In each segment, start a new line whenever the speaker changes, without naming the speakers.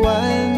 one.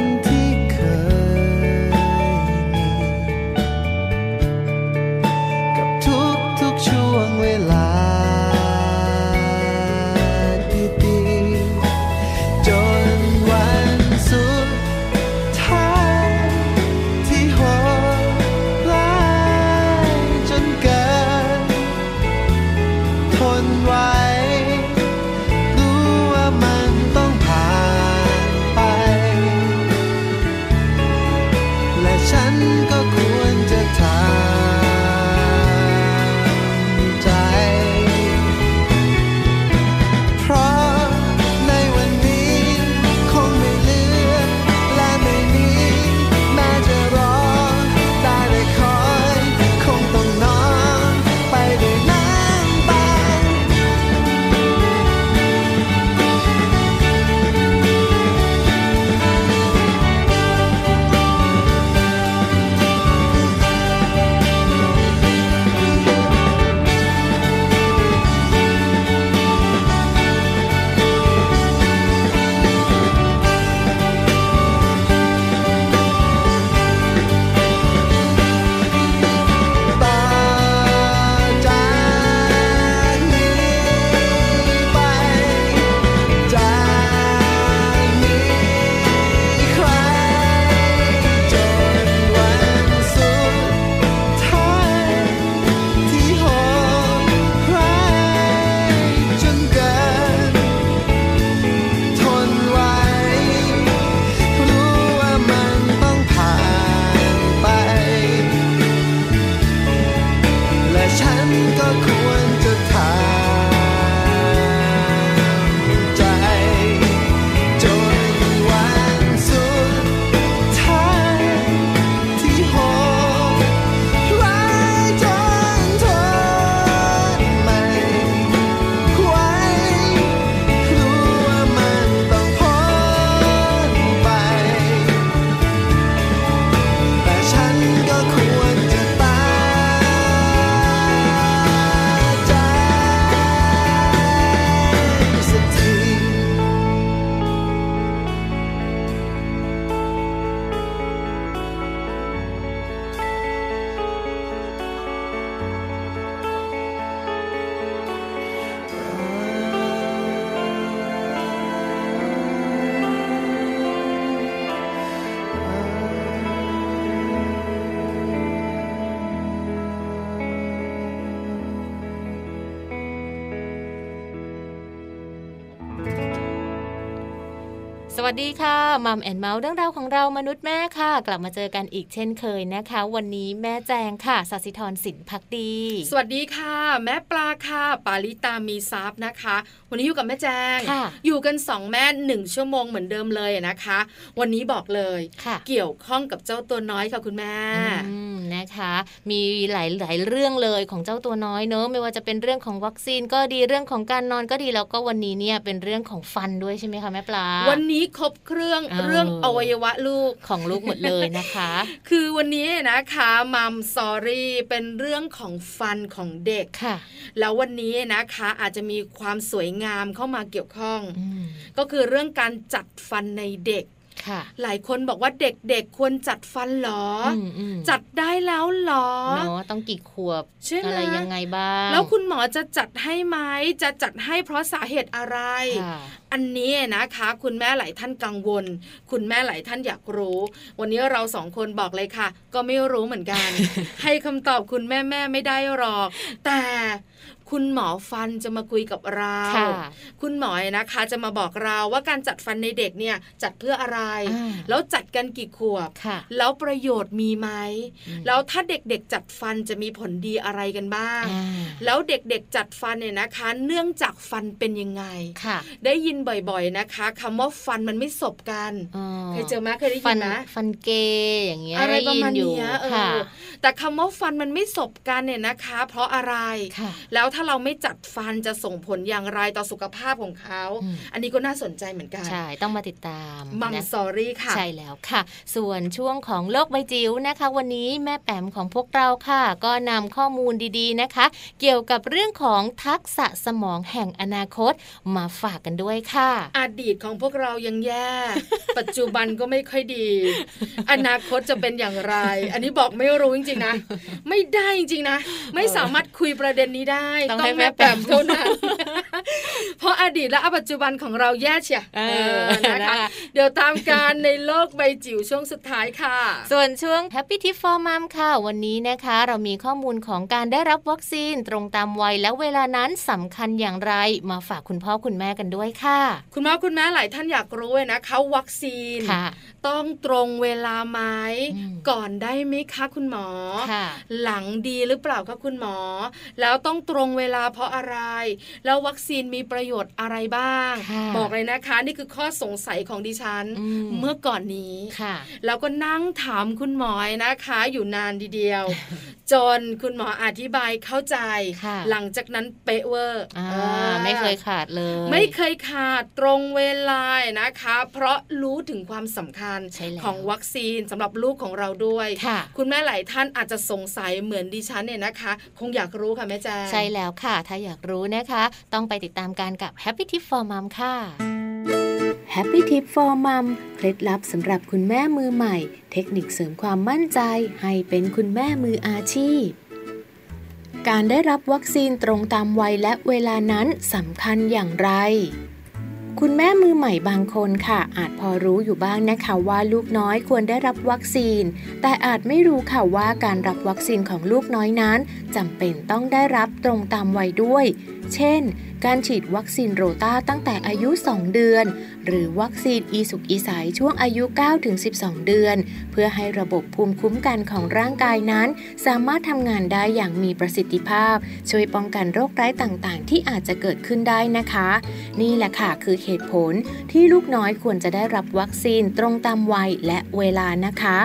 สวัสดีค่ะมัมแอนเมาส์เรื่องราวของเรามนุษย์แม่ค่ะ กลับมาเจอกันอีกเช่นเคยนะคะ วันนี้แม่แจงค่ะสัสิธรสินพักดี
สวัสดีค่ะ แม่ปลาค่ะ ปาลิตามีซับนะคะ วันนี้อยู่กับแม่แจง
ค่ะ
อยู่กันสองแม่หนึ่งชั่วโมงเหมือนเดิมเลยนะคะ วันนี้บอกเลย
ค่ะ
เกี่ยวข้องกับเจ้าตัวน้อยค่ะคุณแม่
อืมนะคะ มีหลายหลายเรื่องเลยของเจ้าตัวน้อยเนอะไม่ว่าจะเป็นเรื่องของวัคซีนก็ดีเรื่องของการนอนก็ดีแล้วก็วันนี้เนี่ยเป็นเรื่องของฟันด้วยใช่ไหมคะแม่ปลา
วันนี้ครบเครื่อง
เออ
เรื่องอวัยวะลูก
ของลูกหมดเลยนะคะ
คือวันนี้นะคะมัมซอรี่เป็นเรื่องของฟันของเด็ก
ค่ะ
แล้ววันนี้นะคะอาจจะมีความสวยงามเข้ามาเกี่ยวข้อง
อืม
ก็คือเรื่องการจัดฟันในเด็ก
ค่ะ
หลายคนบอกว่าเด็กๆควรจัดฟันเหรออ
มอืม
จัดได้แล้วเหรอ
เนาะต้องกี่ขวบ
ใช่ไหม
อะไรยังไงบ้าง
แล้วคุณหมอจะจัดให้ไหมจะจัดให้เพราะสาเหตุอะไร
ค่ะ
อันนี้นะคะ คุณแม่หลายท่านกังวล คุณแม่หลายท่านอยากรู้ วันนี้เราสองคนบอกเลยค่ะ ก็ไม่รู้เหมือนกัน ให้คำตอบคุณแม่แม่ไม่ได้หรอก แต่ คุณหมอฟันจะมาคุยกับเรา
ค่ะ
คุณหมอนะคะจะมาบอกเราว่าการจัดฟันในเด็กเนี่ยจัดเพื่ออะไร
อ่า
แล้วจัดกันกี่ขวบ
ค่ะ
แล้วประโยชน์มีไหม
อืม
แล้วถ้าเด็กๆจัดฟันจะมีผลดีอะไรกันบ้าง
อ่า
แล้วเด็กๆจัดฟันเนี่ยนะคะ เนื่องจากฟันเป็นยังไง
ค่ะ
ได้ยินบ่อยๆนะคะคำว่าฟันมันไม่สบกัน
อ๋อ
เคยเจอไหมเคยได้ยิ
ฟั
น
น
ไหม
ฟันเกย์อย่างเงี้ย
อะไรประมาณ
ด้ยินอยู่
เนี้ยเอ
ค่ะ
อแต่คำว่าฟันมันไม่สบกันเนี่ยนะคะ เพราะอะไร
ค่ะ
แล้วถ้าเราไม่จัดฟันจะส่งผลอย่างไรต่อสุขภาพของเขา
อืม
อันนี้ก็น่าสนใจเหมือนกัน
ใช่ ต้องมาติดตาม
มัม
นะ
สอรี่ค่ะ
ใช่แล้วค่ะ ส่วนช่วงของโลกใบจิ๋วนะคะ วันนี้แม่แปมของพวกเราค่ะ ก็นำข้อมูลดีๆนะคะ เกี่ยวกับเรื่องของทักษะสมองแห่งอนาคตมาฝากกันด้วยค่ะ
อดีตของพวกเรายังแย่ ปัจจุบันก็ไม่ค่อยดี อนาคตจะเป็นอย่างไร อันนี้บอกไม่รู้จริงๆนะ ไม่ได้จริงๆนะ ไม่สามารถคุยประเด็นนี้ได้
ต้องให้
แม่
แม่
แป
แป
ม
ม
เท่านั้นเพราะอดีตและปัจจุบันของเราแย่เชีย
เออ
เออนะคะ
นะคะ
เดี๋ยวตามการในโลกใบจิ๋วช่วงสุดท้ายค่ะ
ส่วนช่วง Happy Tip for Mom ค่ะ วันนี้นะคะ เรามีข้อมูลของการได้รับวัคซีนตรงตามวัยและเวลานั้นสำคัญอย่างไรมาฝากคุณพ่อคุณแม่กันด้วยค่ะ
คุณพ่อคุณแม่หลายท่านอยากรู้เลยนะคะวัคซีน
ค่ะ
ต้องตรงเวลาไหม
อืม
ก่อนได้ไหมคะคุณหมอ
ค่ะ
หลังดีหรือเปล่าคะคุณหมอ แล้วต้องตรงเวลาเพราะอะไร แล้ววัคซีนมีประโยชน์อะไรบ้าง
ค่ะ
บอกเลยนะคะ นี่คือข้อสงสัยของดิฉัน
อืม
เมื่อก่อนนี้
ค่ะ
แล้วก็นั่งถามคุณหมอนะคะ อยู่นานทีเดียว จนคุณหมออธิบายเข้าใจ
ค่ะ
หลังจากนั้นเป๊ะเวอร์
อ่า
อ่า
ไม่เคยขาดเลย
ไม่เคยขาดตรงเวลานะคะ เพราะรู้ถึงความสำคัญ
ใช่แล้ว
ของวัคซีนสำหรับลูกของเราด้วย
ค่ะ
คุณแม่หลายท่านอาจจะสงสัยเหมือนดิฉันเนี่ยนะคะ คงอยากรู้ค่ะแม่แจ้ง
ใช่แล้วค่ะ ถ้าอยากรู้นะคะ ต้องไปติดตามการกับ Happy Tip for Mom ค่ะ Happy Tip for Mom เคล็ดลับสำหรับคุณแม่มือใหม่ เทคนิคเสริมความมั่นใจ ให้เป็นคุณแม่มืออาชีพการได้รับวัคซีนตรงตามวัยและเวลานั้นสำคัญอย่างไร คุณแม่มือใหม่บางคนค่ะ อาจพอรู้อยู่บ้างนะคะว่าลูกน้อยควรได้รับวัคซีน แต่อาจไม่รู้ค่ะว่าการรับวัคซีนของลูกน้อยนั้นจำเป็นต้องได้รับตรงตามวัยด้วยเช่น การฉีดวัคซีนโรต้าตั้งแต่อายุ 2 เดือน หรือวัคซีนอีสุกอีใสช่วงอายุ 9-12 เดือน เพื่อให้ระบบภูมิคุ้มกันของร่างกายนั้น สามารถทำงานได้อย่างมีประสิทธิภาพ ช่วยป้องกันโรคร้ายต่างๆ ที่อาจจะเกิดขึ้นได้นะคะ นี่แหละค่ะคือเหตุผลที่ลูกน้อยควรจะได้รับวัคซีนตรงตามวัยและเวลานะคะ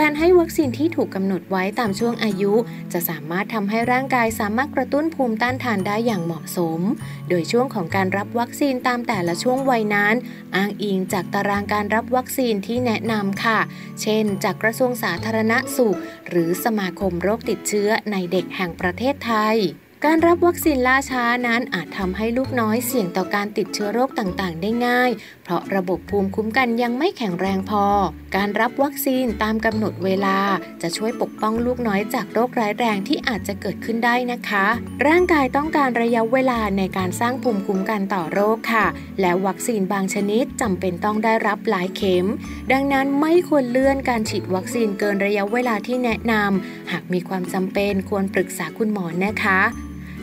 การให้วัคซีนที่ถูกกำหนดไว้ตามช่วงอายุ จะสามารถทำให้ร่างกายสามารถกระตุ้นภูมิต้านทานได้อย่างเหมาะสม โดยช่วงของการรับวัคซีนตามแต่ละช่วงวัยนั้น อ้างอิงจากตารางการรับวัคซีนที่แนะนำค่ะ เช่น จากกระทรวงสาธารณสุข หรือสมาคมโรคติดเชื้อในเด็กแห่งประเทศไทย การรับวัคซีนล่าช้านั้นอาจทำให้ลูกน้อยเสี่ยงต่อการติดเชื้อโรคต่างๆ ได้ง่าย เพราะระบบภูมิคุ้มกันยังไม่แข็งแรงพอ การรับวัคซีนตามกำหนดเวลา จะช่วยปกป้องลูกน้อยจากโรคร้ายแรงที่อาจจะเกิดขึ้นได้นะคะ ร่างกายต้องการระยะเวลาในการสร้างภูมิคุ้มกันต่อโรคค่ะ และวัคซีนบางชนิดจำเป็นต้องได้รับหลายเข็ม ดังนั้นไม่ควรเลื่อนการฉีดวัคซีนเกินระยะเวลาที่แนะนำหากมีความจำเป็นควรปรึกษาคุณหมอนะคะ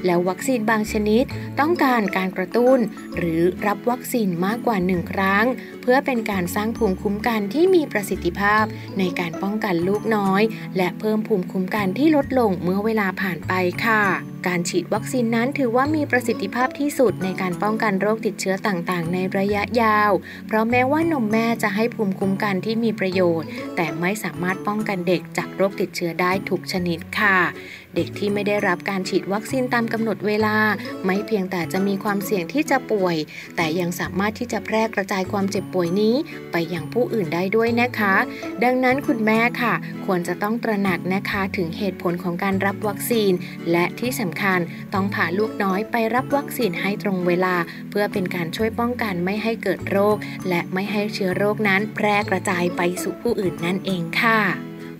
แล้ววัคซีนบางชนิดต้องการการกระตุ้น หรือรับวัคซีนมากกว่าหนึ่งครั้งเพื่อเป็นการสร้างภูมิคุ้มกันที่มีประสิทธิภาพในการป้องกันลูกน้อย และเพิ่มภูมิคุ้มกันที่ลดลงเมื่อเวลาผ่านไปค่ะ การฉีดวัคซีนนั้นถือว่ามีประสิทธิภาพที่สุดในการป้องกันโรคติดเชื้อต่างๆ ในระยะยาว เพราะแม้ว่านมแม่จะให้ภูมิคุ้มกันที่มีประโยชน์ แต่ไม่สามารถป้องกันเด็กจากโรคติดเชื้อได้ทุกชนิดค่ะเด็กที่ไม่ได้รับการฉีดวัคซีนตามกำหนดเวลา ไม่เพียงแต่จะมีความเสี่ยงที่จะป่วย แต่ยังสามารถที่จะแพร่กระจายความเจ็บป่วยนี้ไปยังผู้อื่นได้ด้วยนะคะ ดังนั้นคุณแม่ค่ะ ควรจะต้องตระหนักนะคะถึงเหตุผลของการรับวัคซีน และที่สำคัญต้องพาลูกน้อยไปรับวัคซีนให้ตรงเวลา เพื่อเป็นการช่วยป้องกันไม่ให้เกิดโรค และไม่ให้เชื้อโรคนั้นแพร่กระจายไปสู่ผู้อื่นนั่นเองค่ะ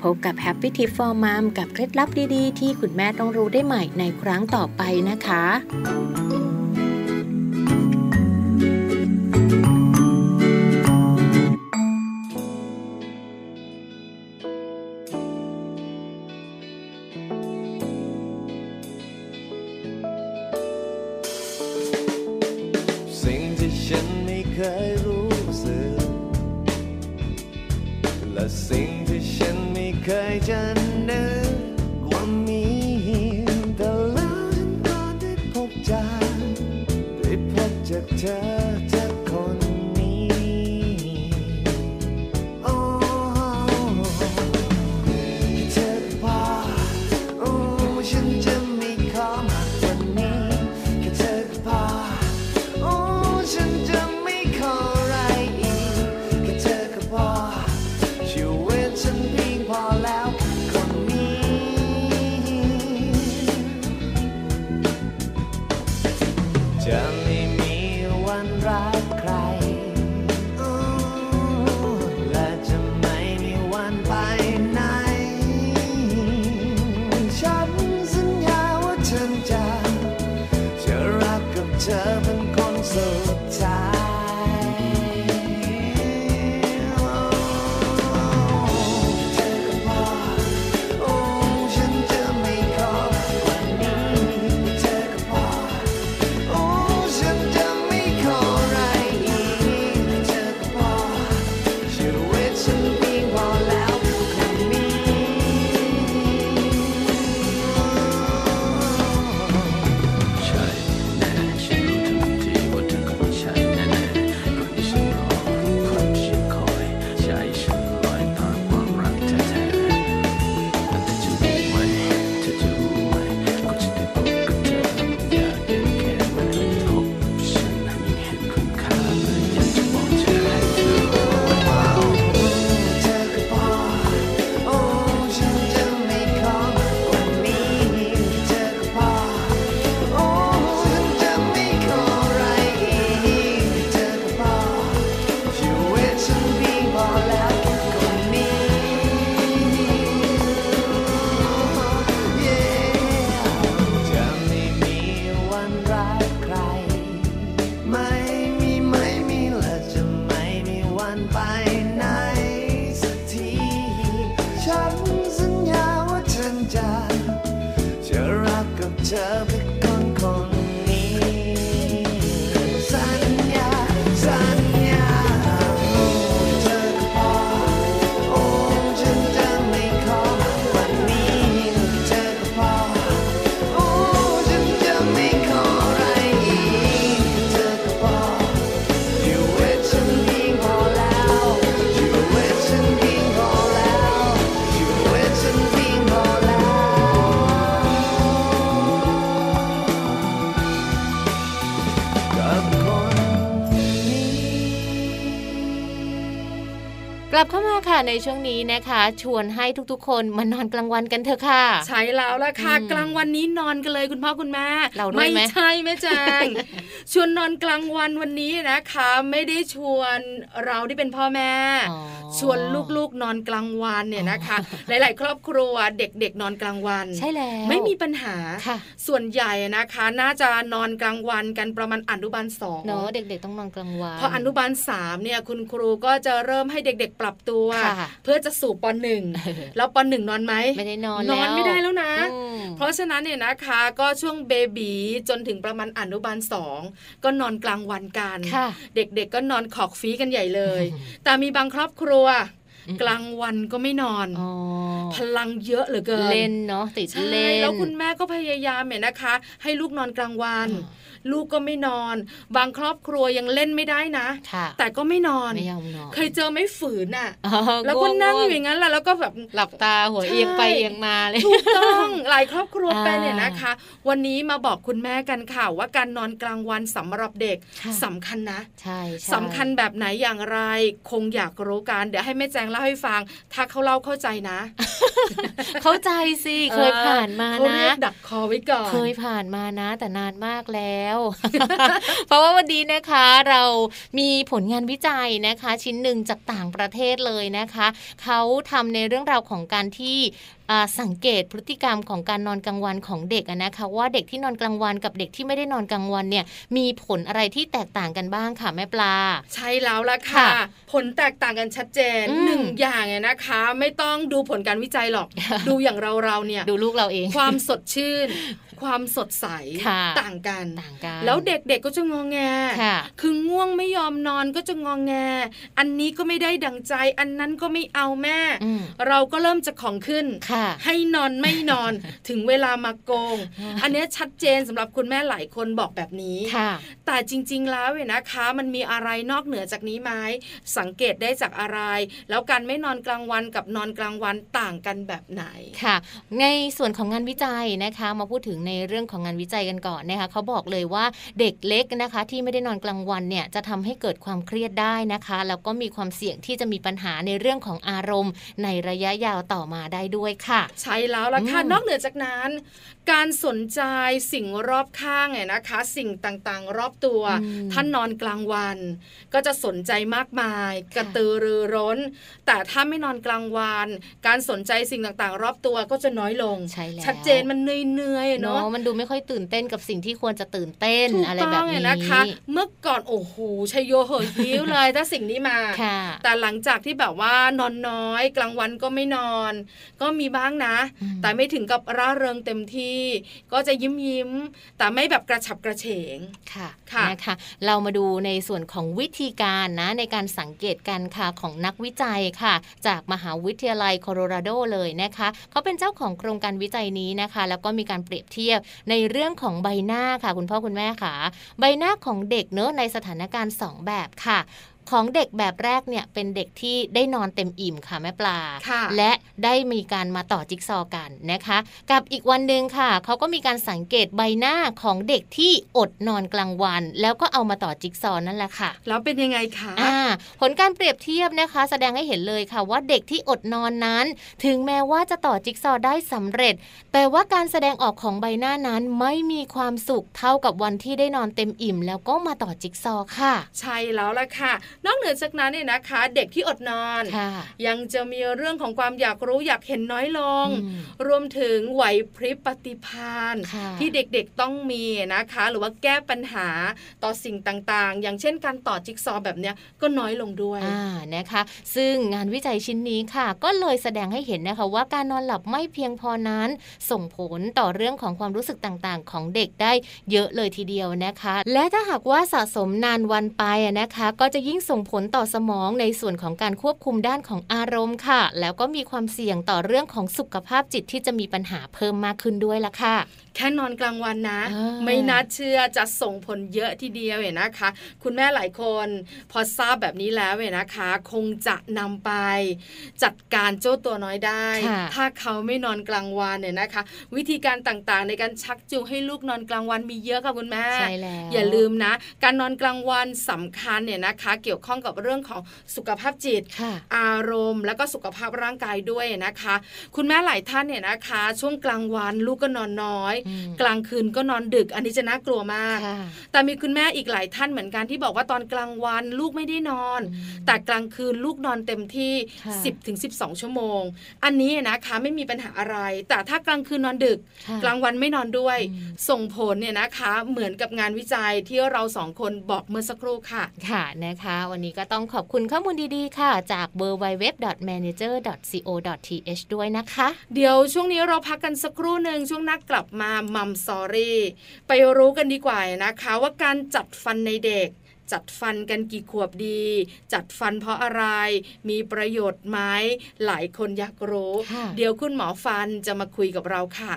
พบกับ Happy Tip for Mom กับเคล็ดลับดีๆ ที่คุณแม่ต้องรู้ได้ใหม่ในครั้งต่อไปนะคะ
ยรู้สึก และสิ่งที่ฉันไม่เคยจะ
ในช่วงนี้นะคะ ชวนให้ทุกๆ คนมานอนกลางวันกันเถอะค่ะ
ใช้แล้วละค่ะ
อืม
กลางวันนี้นอนกันเลยคุณพ่อคุณแม่
เราด้วยไหม
ไม่ใช่แม่แจงชวนนอนกลางวันวันนี้นะคะ ไม่ได้ชวนเราที่เป็นพ่อแม่
อ๋อ
ชวนลูกๆนอนกลางวันเนี่ยนะคะ หลาย ๆ ครอบครัวเด็กๆนอนกลางวัน
ใช่แล้ว
ไม่มีปัญหา
ค่ะ
ส่วนใหญ่นะคะ น่าจะนอนกลางวันกันประมาณอนุบาลสอง
เนอะเด็ก ๆ ต้องนอนกลางวัน
พออนุบาลสามเนี่ยคุณครูก็จะเริ่มให้เด็ก ๆ ปรับตัว
ค่ะ
เพื่อจะสู่ปหนึ่ง
เออ
แล้วปหนึ่งนอนไหม
ไม่ได้นอน
น
แล้ว
อนไม่ได้แล้วนะ
อืม
เพราะฉะนั้นเนี่ยนะคะก็ช่วงเบบีจนถึงประมาณอนุบาลสองก็นอนกลางวันกัน
ค่ะ
เด็กๆก็นอนขอกฟีกันใหญ่เลย
อืม
แต่มีบางครอบครัว
อืม
กลางวันก็ไม่นอน
อ๋อ
พลังเยอะเหลือเกิน
เล่นเนาะติด
ใช่
เล่น
แล้วคุณแม่ก็พยายามเนี่ยนะคะ ให้ลูกนอนกลางวัน
อ่า
ลูกก็ไม่นอน บางครอบครัวยังเล่นไม่ได้นะ
ค่ะ
แต่ก็ไม่นอน
ไม่ยอมนอน
เคยเจอไหม่ฝืนอะ
อ๋อ
แล้วก็นั่งอยู่
ง่ว
อย่างนั้นแหละแล้วก็แบบ
หลับตาหัว
ใช่
เอียงไปเอียงมาเลย
ถูกต้องหลายครอบครัว
อ่า
เป็นเนี่ยนะคะ วันนี้มาบอกคุณแม่กันค่ะว่าการนอนกลางวันสำหรับเด็ก
ค่ะ
สำคัญนะ
ใช่ใช่
สำคัญแบบไหนอย่างไร คงอยากรู้กันเดี๋ยวให้แม่แจงเล่าให้ฟัง ถ้าเขาเล่าเข้าใจนะ
เข้าใจสิเคยผ่านมา
เขา
นะ
เรียกดักคอไว้ก่อน
เคยผ่านมานะ แต่นานมากแล้วเพราะว่าวันนี้นะคะเรามีผลงานวิจัยนะคะ ชิ้นหนึ่งจากต่างประเทศเลยนะคะเขาทำในเรื่องราวของการที่อ่าสังเกตพฤติกรรมของการนอนกลางวันของเด็กอะนะคะว่าเด็กที่นอนกลางวันกับเด็กที่ไม่ได้นอนกลางวันเนี่ยมีผลอะไรที่แตกต่างกันบ้างค่ะแม่ปลา
ใช่แล้วละค่ะ
ค่ะ
ผลแตกต่างกันชัดเจน
อืม
หนึ่งอย่างเนี่ยนะคะ ไม่ต้องดูผลการวิจัยหรอก ดูอย่างเราเราๆเนี่ย
ดูลูกเราเอง
ความสดชื่น ความสดใส
ค่ะ
ต่างกัน
ต่างกัน
แล้วเด็กๆก็จะงองแง
ค่ะ
คือง่วงไม่ยอมนอนก็จะงองแง อันนี้ก็ไม่ได้ดังใจ อันนั้นก็ไม่เอาแม่
อืม
เราก็เริ่มจะของขึ้น
ค่ะ
ให้นอนไม่นอนถึงเวลามาโกง
อ่า
อันเนี้ยชัดเจนสำหรับคุณแม่หลายคนบอกแบบนี้
ค่ะ
แต่จริง ๆ แล้วเนี่ยนะคะ มันมีอะไรนอกเหนือจากนี้ไหมสังเกตได้จากอะไร แล้วการไม่นอนกลางวันกับนอนกลางวันต่างกันแบบไหน
ค่ะ ในส่วนของงานวิจัยนะคะ มาพูดถึงในเรื่องของงานวิจัยกันก่อนนะคะเขาบอกเลยว่าเด็กเล็กนะคะ ที่ไม่ได้นอนกลางวันเนี่ยจะทำให้เกิดความเครียดได้นะคะแล้วก็มีความเสี่ยงที่จะมีปัญหาในเรื่องของอารมณ์ ในระยะยาวต่อมาได้ด้วยค่ะ
ใช่แล้วล่ะค่ะ
อืม
นอกเหนือจากนั้น การสนใจสิ่งรอบข้างเนี่ยนะคะ สิ่งต่างๆ รอบตัว
อืม
ท่านนอนกลางวัน ก็จะสนใจมากมาย กระตือรือร้น แต่ถ้าไม่นอนกลางวัน การสนใจสิ่งต่างๆ รอบตัวก็จะน้อยลง
ใช่แล้ว
ชัดเจนมันเหนื่อยๆ
เนาะ
เนาะ
มันดูไม่ค่อยตื่นเต้นกับสิ่งที่ควรจะตื่นเต้น
ถูก
อะไร
ต้
แบ
อบง
นี้
เนี่ยนะคะ เมื่อก่อนโอ้โหชัยโยเหยยิ้วเลยถ้าสิ่งนี้มา
ค่ะ
แต่หลังจากที่แบบว่านอนน้อย กลางวันก็ไม่นอน ก็มีบ้างนะ
อืม
แต่ไม่ถึงกับร่าเริงเต็มที่ ก็จะยิ้มยิ้มๆแต่ไม่แบบกระฉับกระเฉง
ค่ะ
ค่ะ
นะคะเรามาดูในส่วนของวิธีการนะในการสังเกตการค่ะของนักวิจัยค่ะ จากมหาวิทยาลัยโคโลราโดเลยนะคะเขาเป็นเจ้าของโครงการวิจัยนี้นะคะ แล้วก็มีการเปรียบเทียบในเรื่องของใบหน้าค่ะ คุณพ่อคุณแม่ค่ะ ใบหน้าของเด็กเนอะในสถานการณ์ 2 แบบค่ะ ของเด็กแบบแรกเนี่ยเป็นเด็กที่ได้นอนเต็มอิ่มค่ะแม่ปลา
ค่ะ
และได้มีการมาต่อจิ๊กซอว์กันนะคะ กับอีกวันหนึ่งค่ะเขาก็มีการสังเกตใบหน้าของเด็กที่อดนอนกลางวัน แล้วก็เอามาต่อจิ๊กซอว์นั่นแหละค่ะ
แล้วเป็นยังไงคะ
อ่าผลการเปรียบเทียบนะคะ แสดงให้เห็นเลยค่ะว่าเด็กที่อดนอนนั้น ถึงแม้ว่าจะต่อจิ๊กซอว์ได้สำเร็จ แต่ว่าการแสดงออกของใบหน้านั้นไม่มีความสุขเท่ากับวันที่ได้นอนเต็มอิ่ม แล้วก็มาต่อจิ๊กซอว์ค่ะ
ใช่แล้วล่ะค่ะนอกเหนือจากนั้นเนี่ยนะคะ เด็กที่อดนอน
ค่ะ
ยังจะมีเรื่องของความอยากรู้อยากเห็นน้อยลง
อืม
รวมถึงไหวพริบปฏิภาณ
ค่ะ
ที่เด็กๆต้องมีนะคะ หรือว่าแก้ปัญหาต่อสิ่งต่างๆ อย่างเช่นการต่อจิ๊กซอว์แบบเนี้ยก็น้อยลงด้วย
อ่านะคะ ซึ่งงานวิจัยชิ้นนี้ค่ะ ก็เลยแสดงให้เห็นนะคะว่าการนอนหลับไม่เพียงพอนั้น ส่งผลต่อเรื่องของความรู้สึกต่างๆ ของเด็กได้เยอะเลยทีเดียวนะคะ และถ้าหากว่าสะสมนานวันไปอะนะคะ ก็จะยิ่งส่งผลต่อสมองในส่วนของการควบคุมด้านของอารมณ์ค่ะ แล้วก็มีความเสี่ยงต่อเรื่องของสุขภาพจิตที่จะมีปัญหาเพิ่มมากขึ้นด้วยละค่ะ
แค่นอนกลางวันนะ
อ่า
ไม่น่าเชื่อจะส่งผลเยอะทีเดียวเนี่ยนะคะ คุณแม่หลายคนพอทราบแบบนี้แล้วเนี่ยนะคะ คงจะนำไป จัดการเจ้าตัวน้อยได้
ค่ะ
ถ้าเขาไม่นอนกลางวันเนี่ยนะคะ วิธีการต่างๆ ในการชักจูงให้ลูกนอนกลางวันมีเยอะค่ะคุณแม่
ใช่แล้ว
อย่าลืมนะ การนอนกลางวันสำคัญเนี่ยนะคะเกี่ยวข้องกับเรื่องของสุขภาพจิต
ค่ะ
อารมณ์ แล้วก็สุขภาพร่างกายด้วยนะคะ คุณแม่หลายท่านเนี่ยนะคะ ช่วงกลางวันลูกก็นอนน้อย
อืม
กลางคืนก็นอนดึก อันนี้จะน่ากลัวมาก
ค่ะ
แต่มีคุณแม่อีกหลายท่านเหมือนกันที่บอกว่าตอนกลางวันลูกไม่ได้นอน
อืม
แต่กลางคืนลูกนอนเต็มที่
ค่ะ
10ถึง12 ชั่วโมง อันนี้นะคะไม่มีปัญหาอะไร แต่ถ้ากลางคืนนอนดึก
ค่ะ
กลางวันไม่นอนด้วย
อืม
ส่งผลเนี่ยนะคะเหมือนกับงานวิจัยที่เราสองคนบอกเมื่อสักครู่ค่ะ
ค่ะนะคะวันนี้ก็ต้องขอบคุณข้อมูลดีๆ ค่ะ จาก w w w m a n a g e r c o t h ด้วยนะคะ
เดี๋ยวช่วงนี้เราพักกันสักครู่หนึ่งช่วงนักกลับมามัมสอรี่ไปรู้กันดีกว่านะคะว่าการจัดฟันในเด็กจัดฟันกันกี่ขวบดี จัดฟันเพราะอะไร มีประโยชน์ไหมหลายคนอยากรู้ เดี๋ยวคุณหมอฟันจะมาคุยกับเราค่ะ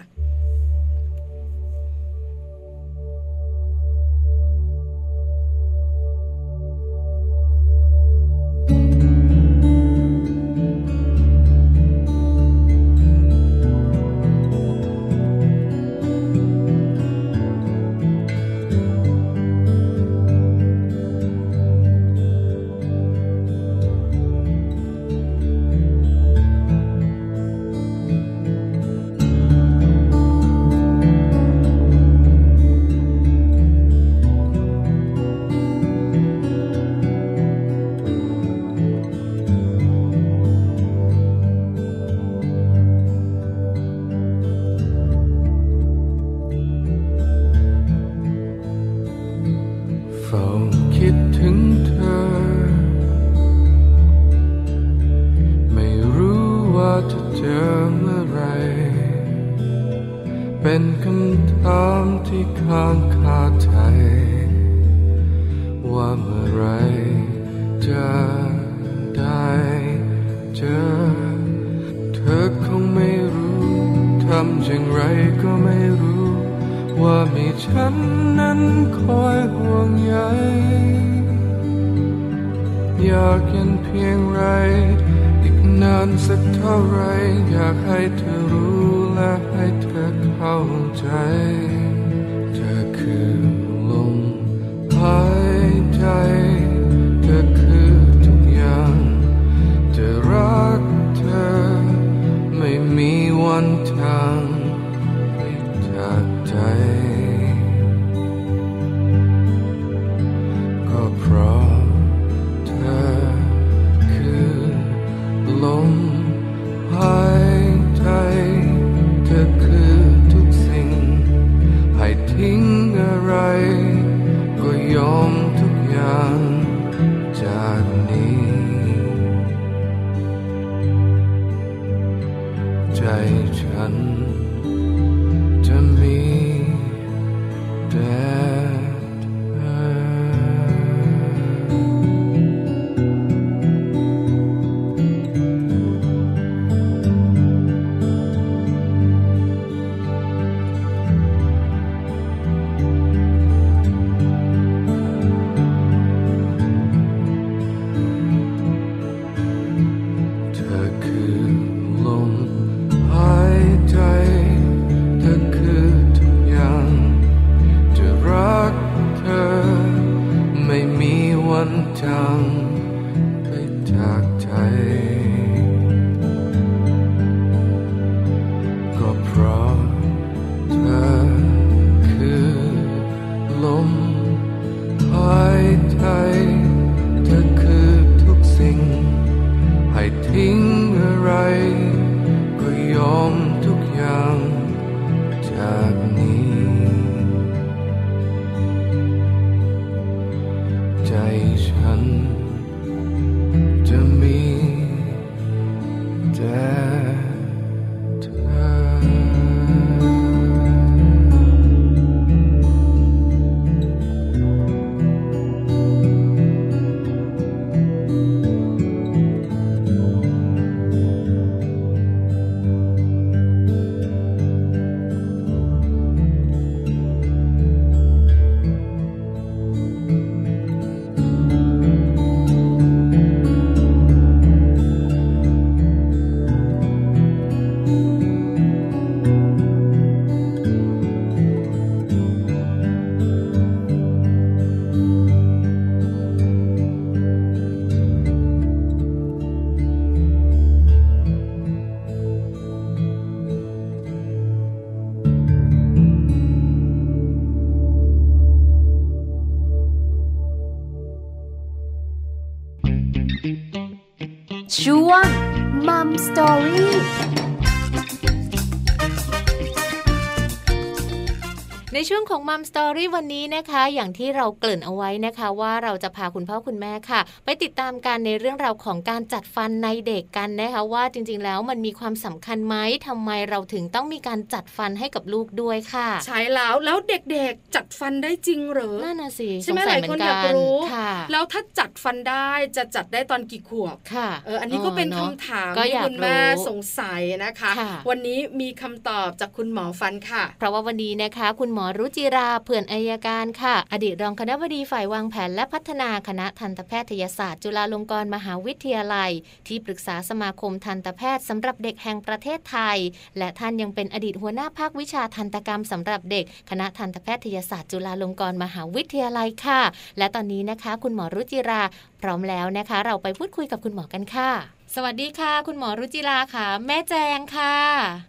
ของมัมสตอรี่วันนี้นะ
คะ อย่างที่เราเกริ่นเอาไว้นะคะว่าเราจะพาคุณพ่อคุณแม่ค่ะ ไปติดตามกันในเรื่องราวของการจัดฟันในเด็กกันนะคะว่าจริงๆแล้วมันมีความสำคัญไหมทำไมเราถึงต้องมีการจัดฟันให้กับลูกด้วยค่ะ
ใช่แล้วแล้วเด็กๆจัดฟันได้จริงเหรอ
นั่นน่ะสิ
ใช่ไหม
สง
ห
สั
ลาย
เหมื
คน
น
อยากรู้
ค่ะ
แล้วถ้าจัดฟันได้จะจัดได้ตอนกี่ขวบ
ค่ะ
เอออันนี้ก็เป็น
ออ
คำ
อะ
ถาม
ก็
ที่
อยาก
คุณแม่
รู้
สงสัยนะคะ
ค่ะ
วันนี้มีคำตอบจากคุณหมอฟันค่ะ
เพราะว่าวันนี้นะคะ คุณหมอรุจิราเผื่อนอายการค่ะ อดีตรองคณะบดีฝ่ายวางแผนและพัฒนาคณะทันตแพทยศาสตร์ จุฬาลงกรณ์มหาวิทยาลัย ที่ปรึกษาสมาคมทันตแพทย์สำหรับเด็กแห่งประเทศไทย และท่านยังเป็นอดีตหัวหน้าภาควิชาทันตกรรมสำหรับเด็ก คณะทันตแพทยศาสตร์ จุฬาลงกรณ์มหาวิทยาลัยค่ะ และตอนนี้นะคะ คุณหมอรุจิรา พร้อมแล้วนะคะ เราไปพูดคุยกับคุณหมอกันค่ะ สวัสดีค่ะ คุณหมอรุจิราค่ะ แม่แจงค่ะ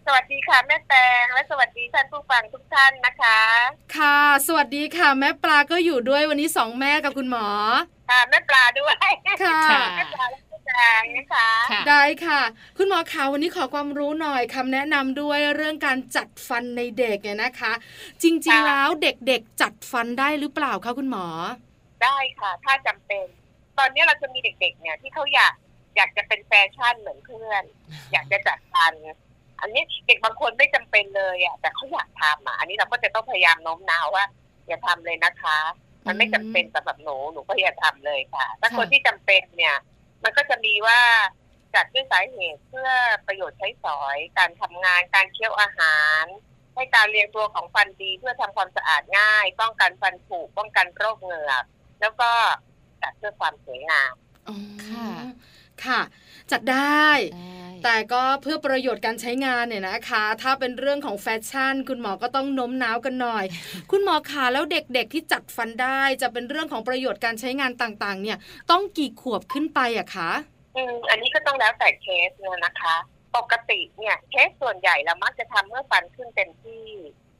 สวัสดีค่ะแม่แตงและสวัสดีท่านผู้ฟังทุกท่านนะคะ
ค่ะ สวัสดีค่ะ แม่ปลาก็อยู่ด้วยวันนี้สองแม่กับคุณหมอ
ค่ะแม่ปลาด้วย
ค่ะ
ค่ะ
แม่ปลาและแม่แตงนะคะ
ค่ะ
ได้ค่ะ คุณหมอคะวันนี้ขอความรู้หน่อยคำแนะนำด้วยเรื่องการจัดฟันในเด็กเนี่ยนะคะ จริงๆแล้วเด็กๆจัดฟันได้หรือเปล่าคะคุณหมอ
ได้ค่ะ ถ้าจำเป็น ตอนนี้เราจะมีเด็ก ๆ เนี่ยที่เขาอยาก อยากจะเป็นแฟชั่นเหมือนเพื่อน อยากจะจัดฟันอันนี้เด็กบางคนไม่จำเป็นเลยอะแต่เขาอยากทำอะอันนี้เราก็จะต้องพยายามโน้มน้าวว่า อย่าทำเลยนะคะ มันไม่จำเป็นสำหรับหนูหนูก็อย่าทำเลยค่ะถ้าคนที่จำเป็นเนี่ย มันก็จะมีว่าจัดด้วยสาเหตุเพื่อประโยชน์ใช้สอย การทำงานการเคี้ยวอาหาร ให้การเรียงตัวของฟันดีเพื่อทำความสะอาดง่าย ป้องกันฟันผุป้องกันโรคเหงือกแล้วก็จัดเพื่อความสวยงาม
อ๋อ
ค่ะ
ค่ะ จัดได้
ได้
แต่ก็เพื่อประโยชน์การใช้งานเนี่ยนะคะ ถ้าเป็นเรื่องของแฟชั่น คุณหมอก็ต้องโน้มน้าวกันหน่อย คุณหมอขาแล้วเด็กๆที่จัดฟันได้จะเป็นเรื่องของประโยชน์การใช้งานต่างๆ เนี่ยต้องกี่ขวบขึ้นไปอะคะ
อืมอันนี้ก็ต้องแล้วแต่เคสเนี่ยนะคะ ปกติเนี่ยเคสส่วนใหญ่เรามักจะทำเมื่อฟันขึ้นเต็มที่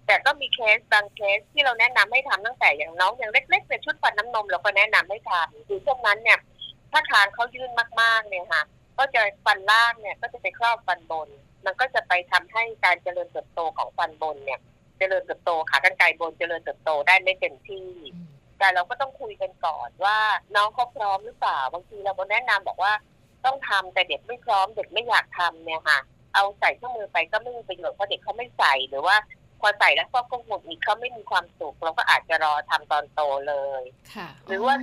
แต่ก็มีเคสบางเคสที่เราแนะนำให้ทำตั้งแต่อย่างน้องอย่างเล็กๆในชุดฟันน้ำนมเราก็แนะนำให้ทำคือช่วงนั้นเนี่ย ถ้าคางเขายื่นมากๆเนี่ยค่ะ ก็จะฟันล่างเนี่ยก็จะไปครอบฟันบน มันก็จะไปทำให้การเจริญเติบโตของฟันบนเนี่ย เจริญเติบโตขากรรไกรบนเจริญเติบโตได้ไม่เต็มที่
อืม
แต่เราก็ต้องคุยกันก่อนว่าน้องเขาพร้อมหรือเปล่าบางทีเราก็แนะนำบอกว่าต้องทำแต่เด็กไม่พร้อมเด็กไม่อยากทำเนี่ยค่ะ เอาใส่เครื่องมือไปก็ไม่มีประโยชน์เพราะเด็กเขาไม่ใส่หรือว่าพอใส่แล้วก็ก็หงุดหงิดเขาไม่มีความสุขเราก็อาจจะรอทำตอนโตเลย
ค่ะ
หรือว่า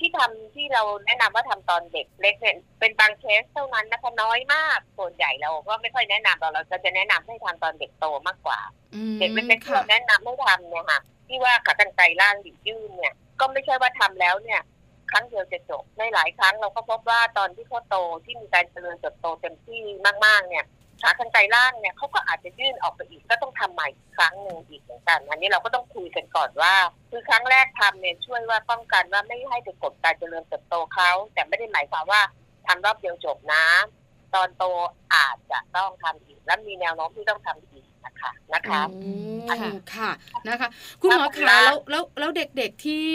ที่ทำที่เราแนะนำว่าทำตอนเด็กเล็กเนี่ยเป็นบางเคสเท่านั้นนะคะน้อยมากส่วนใหญ่เราก็ไม่ค่อยแนะนำเราเราจะแนะนำให้ทำตอนเด็กโตมากกว่า
อืม
เด็กเล็กๆที่
ค่ะ
เราแนะนำให้ทำเนี่ยค่ะที่ว่าขากรรไกรล่างหยิบยื่นเนี่ย ก็ไม่ใช่ว่าทำแล้วเนี่ย ครั้งเดียวจะจบในหลายครั้งเราก็พบว่าตอนที่เขาโตที่มีการเจริญเติบโตเต็มที่มากๆเนี่ย ขากรรไกรล่างเนี่ยเขาก็อาจจะยื่นออกไปอีกก็ต้องทำใหม่อีกครั้งหนึ่งอีกเหมือนกัน อันนี้เราก็ต้องคุยกันก่อนว่า คือครั้งแรกทำเนี่ยช่วยว่าป้องกันว่าไม่ให้ไปกดการเจริญเติบโตเขาแต่ไม่ได้หมายความว่าทำรอบเดียวจบนะ ตอนโตอาจจะต้องทำอีก และมีแนวโน้มที่ต้องทำอีกนะคะนะคะ
อืม
ค่ะ
ค่ะนะคะ คุณหมอ
ครั
ขา
บ
แล้วแล้วแล้วเด็กๆที่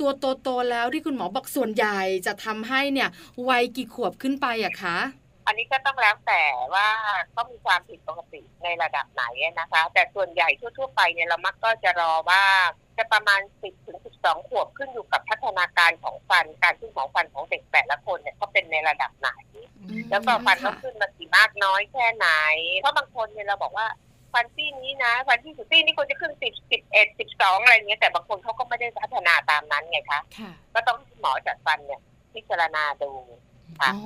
ตัวโตๆแล้วที่คุณหมอบอกส่วนใหญ่จะทำให้เนี่ยวัยกี่ขวบขึ้นไปอะคะ
อันนี้ก็ต้องแล้วแต่ว่าเขามีความผิดปกติในระดับไหนนะคะ แต่ส่วนใหญ่ทั่ว ๆ ไปเนี่ยเรามักก็จะรอว่าจะประมาณ 10ถึง12 ขวบขึ้นอยู่กับพัฒนาการของฟัน การขึ้นของฟันของเด็กแต่ละคนเนี่ยเขาเป็นในระดับไหน แล้วก็ฟันเขาขึ้นมากี่มากน้อยแค่ไหน เพราะบางคนเนี่ยเราบอกว่าฟันซี่นี้นะฟันที่สุดซี่นี่ควรจะขึ้นสิบสิบเอ็ดสิบสองอะไรเงี้ยแต่บางคนเขาก็ไม่ได้พัฒนาตามนั้นไงคะ
ค่ะ
ก็ต้องให้หมอจัดฟันเนี่ยพิจารณาดู ค่ะ
อ๋อ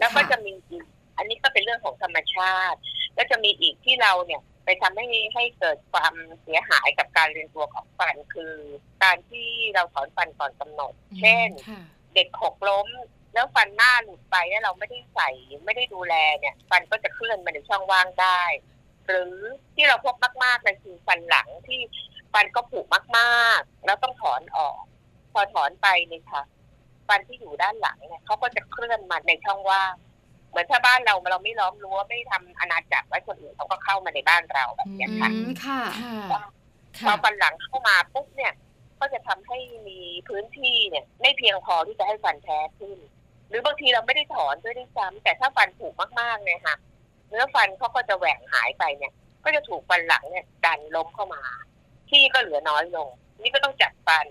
แล้วก็
ค่
จะมีอีกอันนี้ก็เป็นเรื่องของธรรมชาติ แล้วจะมีอีกที่เราเนี่ย ไปทำให้ให้เกิดความเสียหายกับการเรียนตัวของฟันคือ การที่เราถอนฟันก่อนกำหนด เช่น
ค่ะ
เด็กหกล้ม แล้วฟันหน้าหลุดไปแล้วเราไม่ได้ใส่ไม่ได้ดูแลเนี่ย ฟันก็จะเคลื่อนมาในช่องว่างได้ หรือที่เราพบมากๆเลยคือฟันหลังที่ฟันก็ผุมากๆ แล้วต้องถอนออก พอถอนไปเนี่ยค่ะ ฟันที่อยู่ด้านหลังเนี่ยเขาก็จะเคลื่อนมาในช่องว่างเหมือนถ้าบ้านเราเราไม่ล้อมรั้วไม่ทำอาณาจักรไว้คนอื่นเขาก็เข้ามาในบ้านเราแบบเนี้ยค่ะ
อืมค่ะ
ค่ะ
พอ
ค่ะ
ฟันหลังเข้ามาปุ๊บเนี่ย ก็จะทำให้มีพื้นที่เนี่ย ไม่เพียงพอที่จะให้ฟันแท้ขึ้น หรือบางทีเราไม่ได้ถอนด้วยด้วยซ้ำแต่ถ้าฟันผุมากๆเนี่ยค่ะเนื้อฟันเขาก็จะแหว่งหายไปเนี่ย ก็จะถูกฟันหลังเนี่ยดันล้มเข้ามา ที่ก็เหลือน้อยลง นี่ก็ต้องจัดฟัน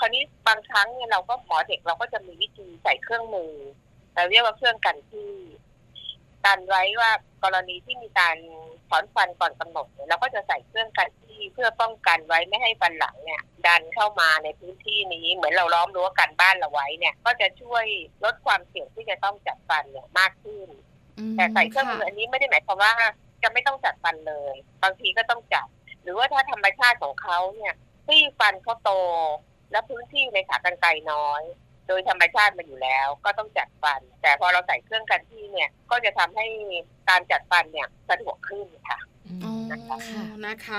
คราวนี้บางครั้งเนี่ยเราก็หมอเด็กเราก็จะมีวิธีใส่เครื่องมือเราเรียกว่าเครื่องกันที่การไว้ว่ากรณีที่มีการถอนฟันก่อนกำหนดเนี่ยเราก็จะใส่เครื่องกันที่เพื่อป้องกันไว้ไม่ให้ฟันหลังเนี่ย ดันเข้ามาในพื้นที่นี้เหมือนเราล้อมรั้วกันบ้านเราไว้เนี่ย ก็จะช่วยลดความเสี่ยงที่จะต้องจัดฟันเนี่ยมากขึ้น แต่ใส่เครื่องมืออันนี้ไม่ได้หมายความว่าจะไม่ต้องจัดฟันเลย บางทีก็ต้องจัด หรือว่าถ้าธรรมชาติของเขาเนี่ยที่ฟันเขาโต และพื้นที่ในขากรรไกรน้อย โดยธรรมชาติมันอยู่แล้ว ก็ต้องจัดฟัน แต่พอเราใส่เครื่องกันที่เนี่ย ก็จะทำให้การจัดฟันเนี่ยสะดวกขึ้นค่ะ
อ๋อ
ค่ะ
นะคะ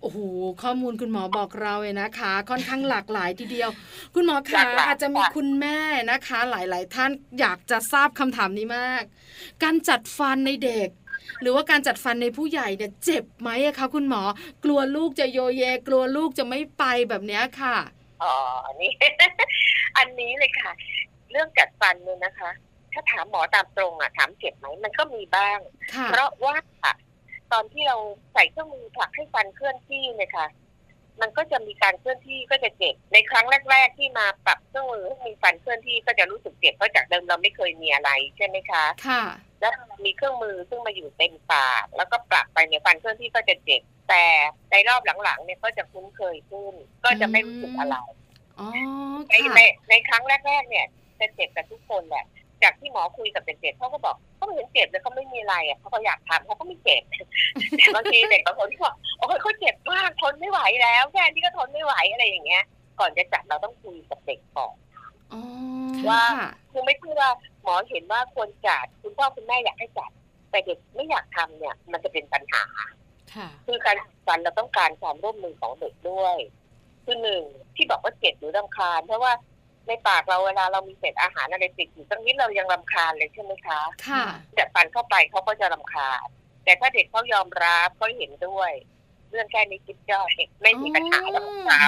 โอ้โหข้อมูลคุณหมอบอกเราเลยนะคะ ค่อนข้างหลากหลายทีเดียว คุณหมอ
ห
คะ
ลากหลาย
อาจจะมี
ค่ะ
คุณแม่นะคะ หลาย ๆ ท่านอยากจะทราบคำถามนี้มาก การจัดฟันในเด็ก หรือว่าการจัดฟันในผู้ใหญ่เนี่ยเจ็บไหมอะคะคุณหมอ กลัวลูกจะโยเย กลัวลูกจะไม่ไปแบบเนี้ยค่ะ
อ๋ออันนี้อันนี้เลยค่ะ เรื่องจัดฟันเนี่ยนะคะ ถ้าถามหมอตามตรงอะ ถามเจ็บไหมมันก็มีบ้าง
ค่ะ
เพราะว่าตอนที่เราใส่เครื่องมือผลักให้ฟันเคลื่อนที่เนี่ยค่ะ มันก็จะมีการเคลื่อนที่ก็จะเจ็บ ในครั้งแรก ๆ ที่มาปรับเครื่องมือให้มีฟันเคลื่อนที่ก็จะรู้สึกเจ็บเพราะจากเดิมเราไม่เคยมีอะไรใช่ไหมคะ
ค่ะ
แล้วมีเครื่องมือซึ่งมาอยู่เต็มปากแล้วก็ปรับไปเนี่ยฟันเคลื่อนที่ก็จะเจ็บแต่ในรอบหลังๆเนี่ยก็จะคุ้นเคยขึ้น ก็จะไม่รู้สึกอะไร
อ๋อ
ใน
ค่ะ
ในในครั้งแรกๆเนี่ยจะเจ็บกับทุกคนแหละจากที่หมอคุยกับเด็กๆเขาก็บอกเขาไม่เห็นเจ็บเลยเขาไม่มีอะไรอะเขาก็อยากทำเขาก็ไม่เจ็บแต่บางทีเด็กบางคนก็บอกโอ้ยเขาเจ็บมากทนไม่ไหวแล้วแค่นี้ก็ทนไม่ไหวอะไรอย่างเงี้ย ก่อนจะจัดเราต้องคุยกับเด็กก่อน
อ๋อ
ว่า
ค่ะ
คือไม่ใช่ว่า หมอเห็นว่าควรจัดคุณพ่อคุณแม่อยากให้จัด แต่เด็กไม่อยากทำเนี่ย มันจะเป็นปัญหา
ค่ะ
คือการจัดฟันเราต้องการความร่วมมือของเด็กด้วยคือหนึ่งที่บอกว่าเจ็บหรือรำคาญ เพราะว่าในปากเราเวลาเรามีเศษอาหารอะไรติดอยู่ตรงนี้เรายังรำคาญเลยใช่ไหมคะ
ค่ะ
จัดฟันเข้าไปเขาก็จะรำคาญ แต่ถ้าเด็กเขายอมรับเขาเห็นด้วยเรื่องแค่นี้คิดย่อยไม่มีปัญหาแล้วเขา
ค่ะ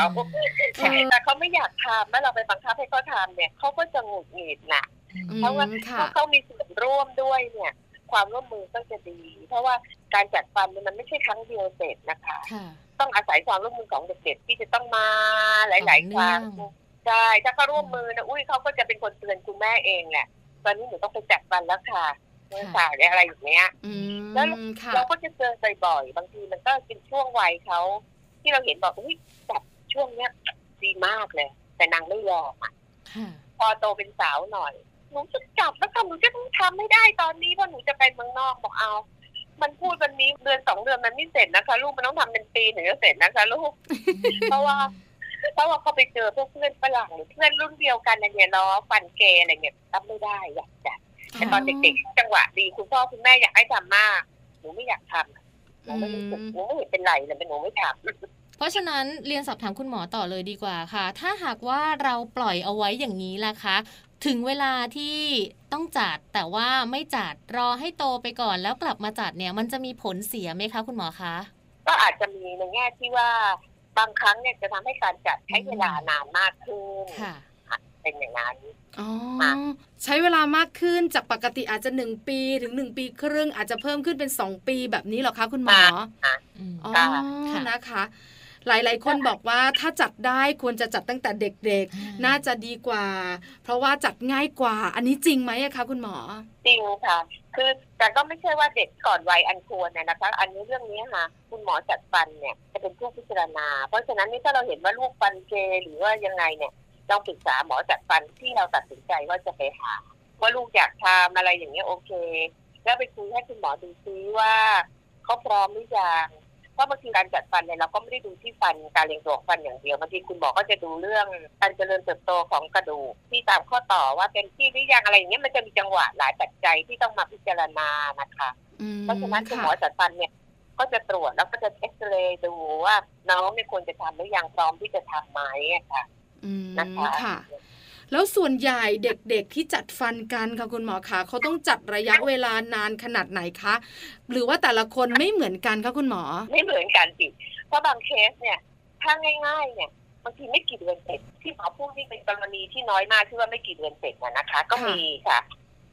แต่เขาไม่อยากทำแล้วเราไปบังคับให้เขาทำเนี่ยเขาก็จะหงุดหงิดน่ะ
อื
เพราะว่า
มค่ะ
ถ้าเขามีส่วนร่วมด้วยเนี่ย ความร่วมมือก็จะดี เพราะว่าการจัดฟันเนี่ยมันไม่ใช่ครั้งเดียวเสร็จนะคะ
ค่ะ
ต้องอาศัยความร่วมมือของเด็กๆที่จะต้องมาหลายๆครั้ง
ต่อเนื่อง
ใช่ถ้าเขาร่วมมือนะอุ้ยเขาก็จะเป็นคนเตือนคุณแม่เองแหละตอนนี้หนูต้องไปจัดฟันแล้วค่ะเมื่อสายอะไรอย่างเงี้ย
อื
แล้ว
มค่ะ
เราก็จะเจอบ่อยๆบางทีมันก็เป็นช่วงวัยเขาที่เราเห็นบอกอุ้ยจัดช่วงเนี้ยดีมากเลย แต่นางไม่ยอมอะ
ค่ะ
พอโตเป็นสาวหน่อย หนูจะจับแล้วค่ะหนูจะต้องทำไม่ได้ตอนนี้เพราะหนูจะไปเมืองนอกบอกเอา มันพูดวันนี้เดือนสองเดือนมันไม่เสร็จนะคะลูกมันต้องทำเป็นปีถึงจะเสร็จนะคะลูก เพราะว่าเพราะว่าเขาไปเจอพวกเพื่อนฝรั่งหรือเพื่อนรุ่นเดียวกันอะไรเนี่ยล้อฟันเกย์อะไรเนี่ยรับไม่ได้อยากจัดแต่ตอนเด็กๆจังหวะดีคุณพ่อคุณแม่อยากให้ทำมากหนูไม่อยากทำหนูไม่รู้สึกหนูไม่เห็นเป็นไรเลยเป็นหนูไม่ทำ
เพราะฉะนั้นเรียนสอบถามคุณหมอต่อเลยดีกว่าค่ะ ถ้าหากว่าเราปล่อยเอาไว้อย่างนี้ล่ะคะ ถึงเวลาที่ต้องจัดแต่ว่าไม่จัดรอให้โตไปก่อนแล้วกลับมาจัดเนี่ยมันจะมีผลเสียไหมคะคุณหมอคะ
ก็อาจจะมีในแง่ที่ว่าบางครั้งเนี่ยจะทำให้การจัดใช้เวลานานมากขึ้น
ค่ะ
เป็นอย่างนั้น
อ๋อ
ค่ะ
ใช้เวลามากขึ้นจากปกติอาจจะหนึ่งปีถึงหนึ่งปีครึ่งอาจจะเพิ่มขึ้นเป็นสองปีแบบนี้เหรอคะคุณหมอ
อืม
อ๋อ
ค่ะ
นะคะ หลาย ๆ คนบอกว่าถ้าจัดได้ควรจะจัดตั้งแต่เด็กๆ น่าจะดีกว่า เพราะว่าจัดง่ายกว่า อันนี้จริงไหมอะคะคุณหมอ
จริงค่ะ คือแต่ก็ไม่ใช่ว่าเด็กก่อนวัยอันควรนะนะคะ อันนี้เรื่องนี้ค่ะ คุณหมอจัดฟันเนี่ยจะเป็นผู้พิจารณา เพราะฉะนั้นนี่ถ้าเราเห็นว่าลูกฟันเกหรือว่ายังไงเนี่ยต้องปรึกษาหมอจัดฟันที่เราตัดสินใจว่าจะไปหาว่าลูกอยากทำอะไรอย่างเงี้ยโอเค แล้วไปคุยให้คุณหมอดูซิว่าเขาพร้อมหรือยัง เพราะบางทีการจัดฟันเนี่ยเราก็ไม่ได้ดูที่ฟันการเรียงตัวของฟันอย่างเดียวบางทีคุณหมอก็จะดูเรื่องการเจริญเติบโตของกระดูกที่ตามข้อต่อว่าเต็มที่หรือยังอะไรอย่างเงี้ยมันจะมีจังหวะหลายปัจจัยที่ต้องมาพิจารณานะคะ
อืม
เพราะฉะนั้นคุณหมอ
ค่ะ
จัดฟันเนี่ยก็จะตรวจแล้วก็จะเอ็กซเรย์ดูว่าน้องเนี่ยควรจะทำหรือยังพร้อมที่จะทำไหมอะค่ะ
อืม
นะคะ
ค่ะ แล้วส่วนใหญ่เด็กๆที่จัดฟันกันค่ะคุณหมอคะเขาต้องจัดระยะเวลานานขนาดไหนคะ หรือว่าแต่ละคนไม่เหมือนกันคะคุณหมอ
ไม่เหมือนกันสิเพราะบางเคสเนี่ยถ้าง่ายๆเนี่ยบางทีไม่กี่เดือนเสร็จที่หมอพูดนี่เป็นกรณีที่น้อยมากที่ว่าไม่กี่เดือนเสร็จนะคะ ก็มีค่ะ